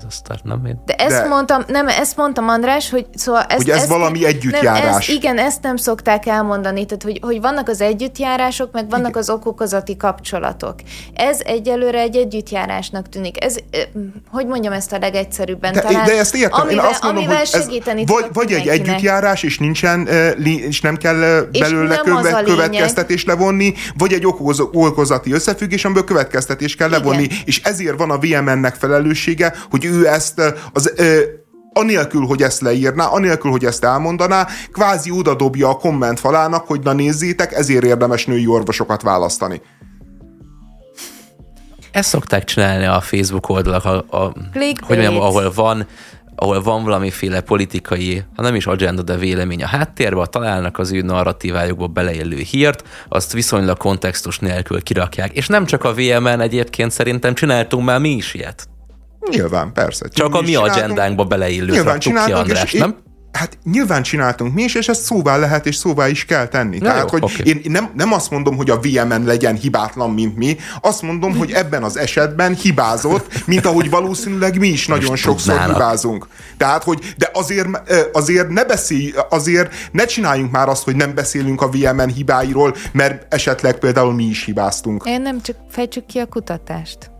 aztán nem én. De ezt De... mondtam, nem, ezt mondtam András, hogy szóval ezt, hogy ez ezt, valami együttjárás. Nem, ezt, igen, ezt nem szokták elmondani, tehát hogy, hogy vannak az együttjárások, meg vannak igen. az okokozati kapcsolatok. Ez egyelőre egy együttjárásnak tűnik. Ez, hogy mondjam ezt a legegyszerűbben de, talán. De ezt értem, amivel, én azt mondom, amivel hogy segíteni ez vagy, vagy egy együttjárás, és nincsen, és nem kell belőle nem követ, következtetés levonni, vagy egy okoz, okozati összefüggés, amiből következtetés kell levonni, igen. és ezért van a VMN-nek felelőssége, hogy ő ő ezt az anélkül, hogy ezt leírná, anélkül, hogy ezt elmondaná, kvázi oda dobja a komment falának, hogy na nézzétek, ezért érdemes női orvosokat választani. Ezt szokták csinálni a Facebook oldalak, a, a, hogy mondjam, ahol van ahol van valamiféle politikai, ha nem is agenda, de vélemény a háttérbe, találnak az ő narratívájukba beleillő hírt, azt viszonylag kontextus nélkül kirakják. És nem csak a VMN egyébként szerintem csináltunk már mi is ilyet. Nyilván, persze. Csak a mi agendánkba beleillő Nyilván csináltunk, ki András, nem? Hát nyilván csináltunk mi is, és ezt szóvá lehet, és szóvá is kell tenni. Na Tehát, jó, hogy okay. én nem, nem azt mondom, hogy a VMN legyen hibátlan, mint mi, azt mondom, hogy ebben az esetben hibázott, mint ahogy valószínűleg mi is nagyon Most sokszor tudnának. hibázunk. Tehát, hogy de azért, azért ne beszélj, azért ne csináljunk már azt, hogy nem beszélünk a VMN hibáiról, mert esetleg például mi is hibáztunk. Én nem csak fejtsük ki a kutatást.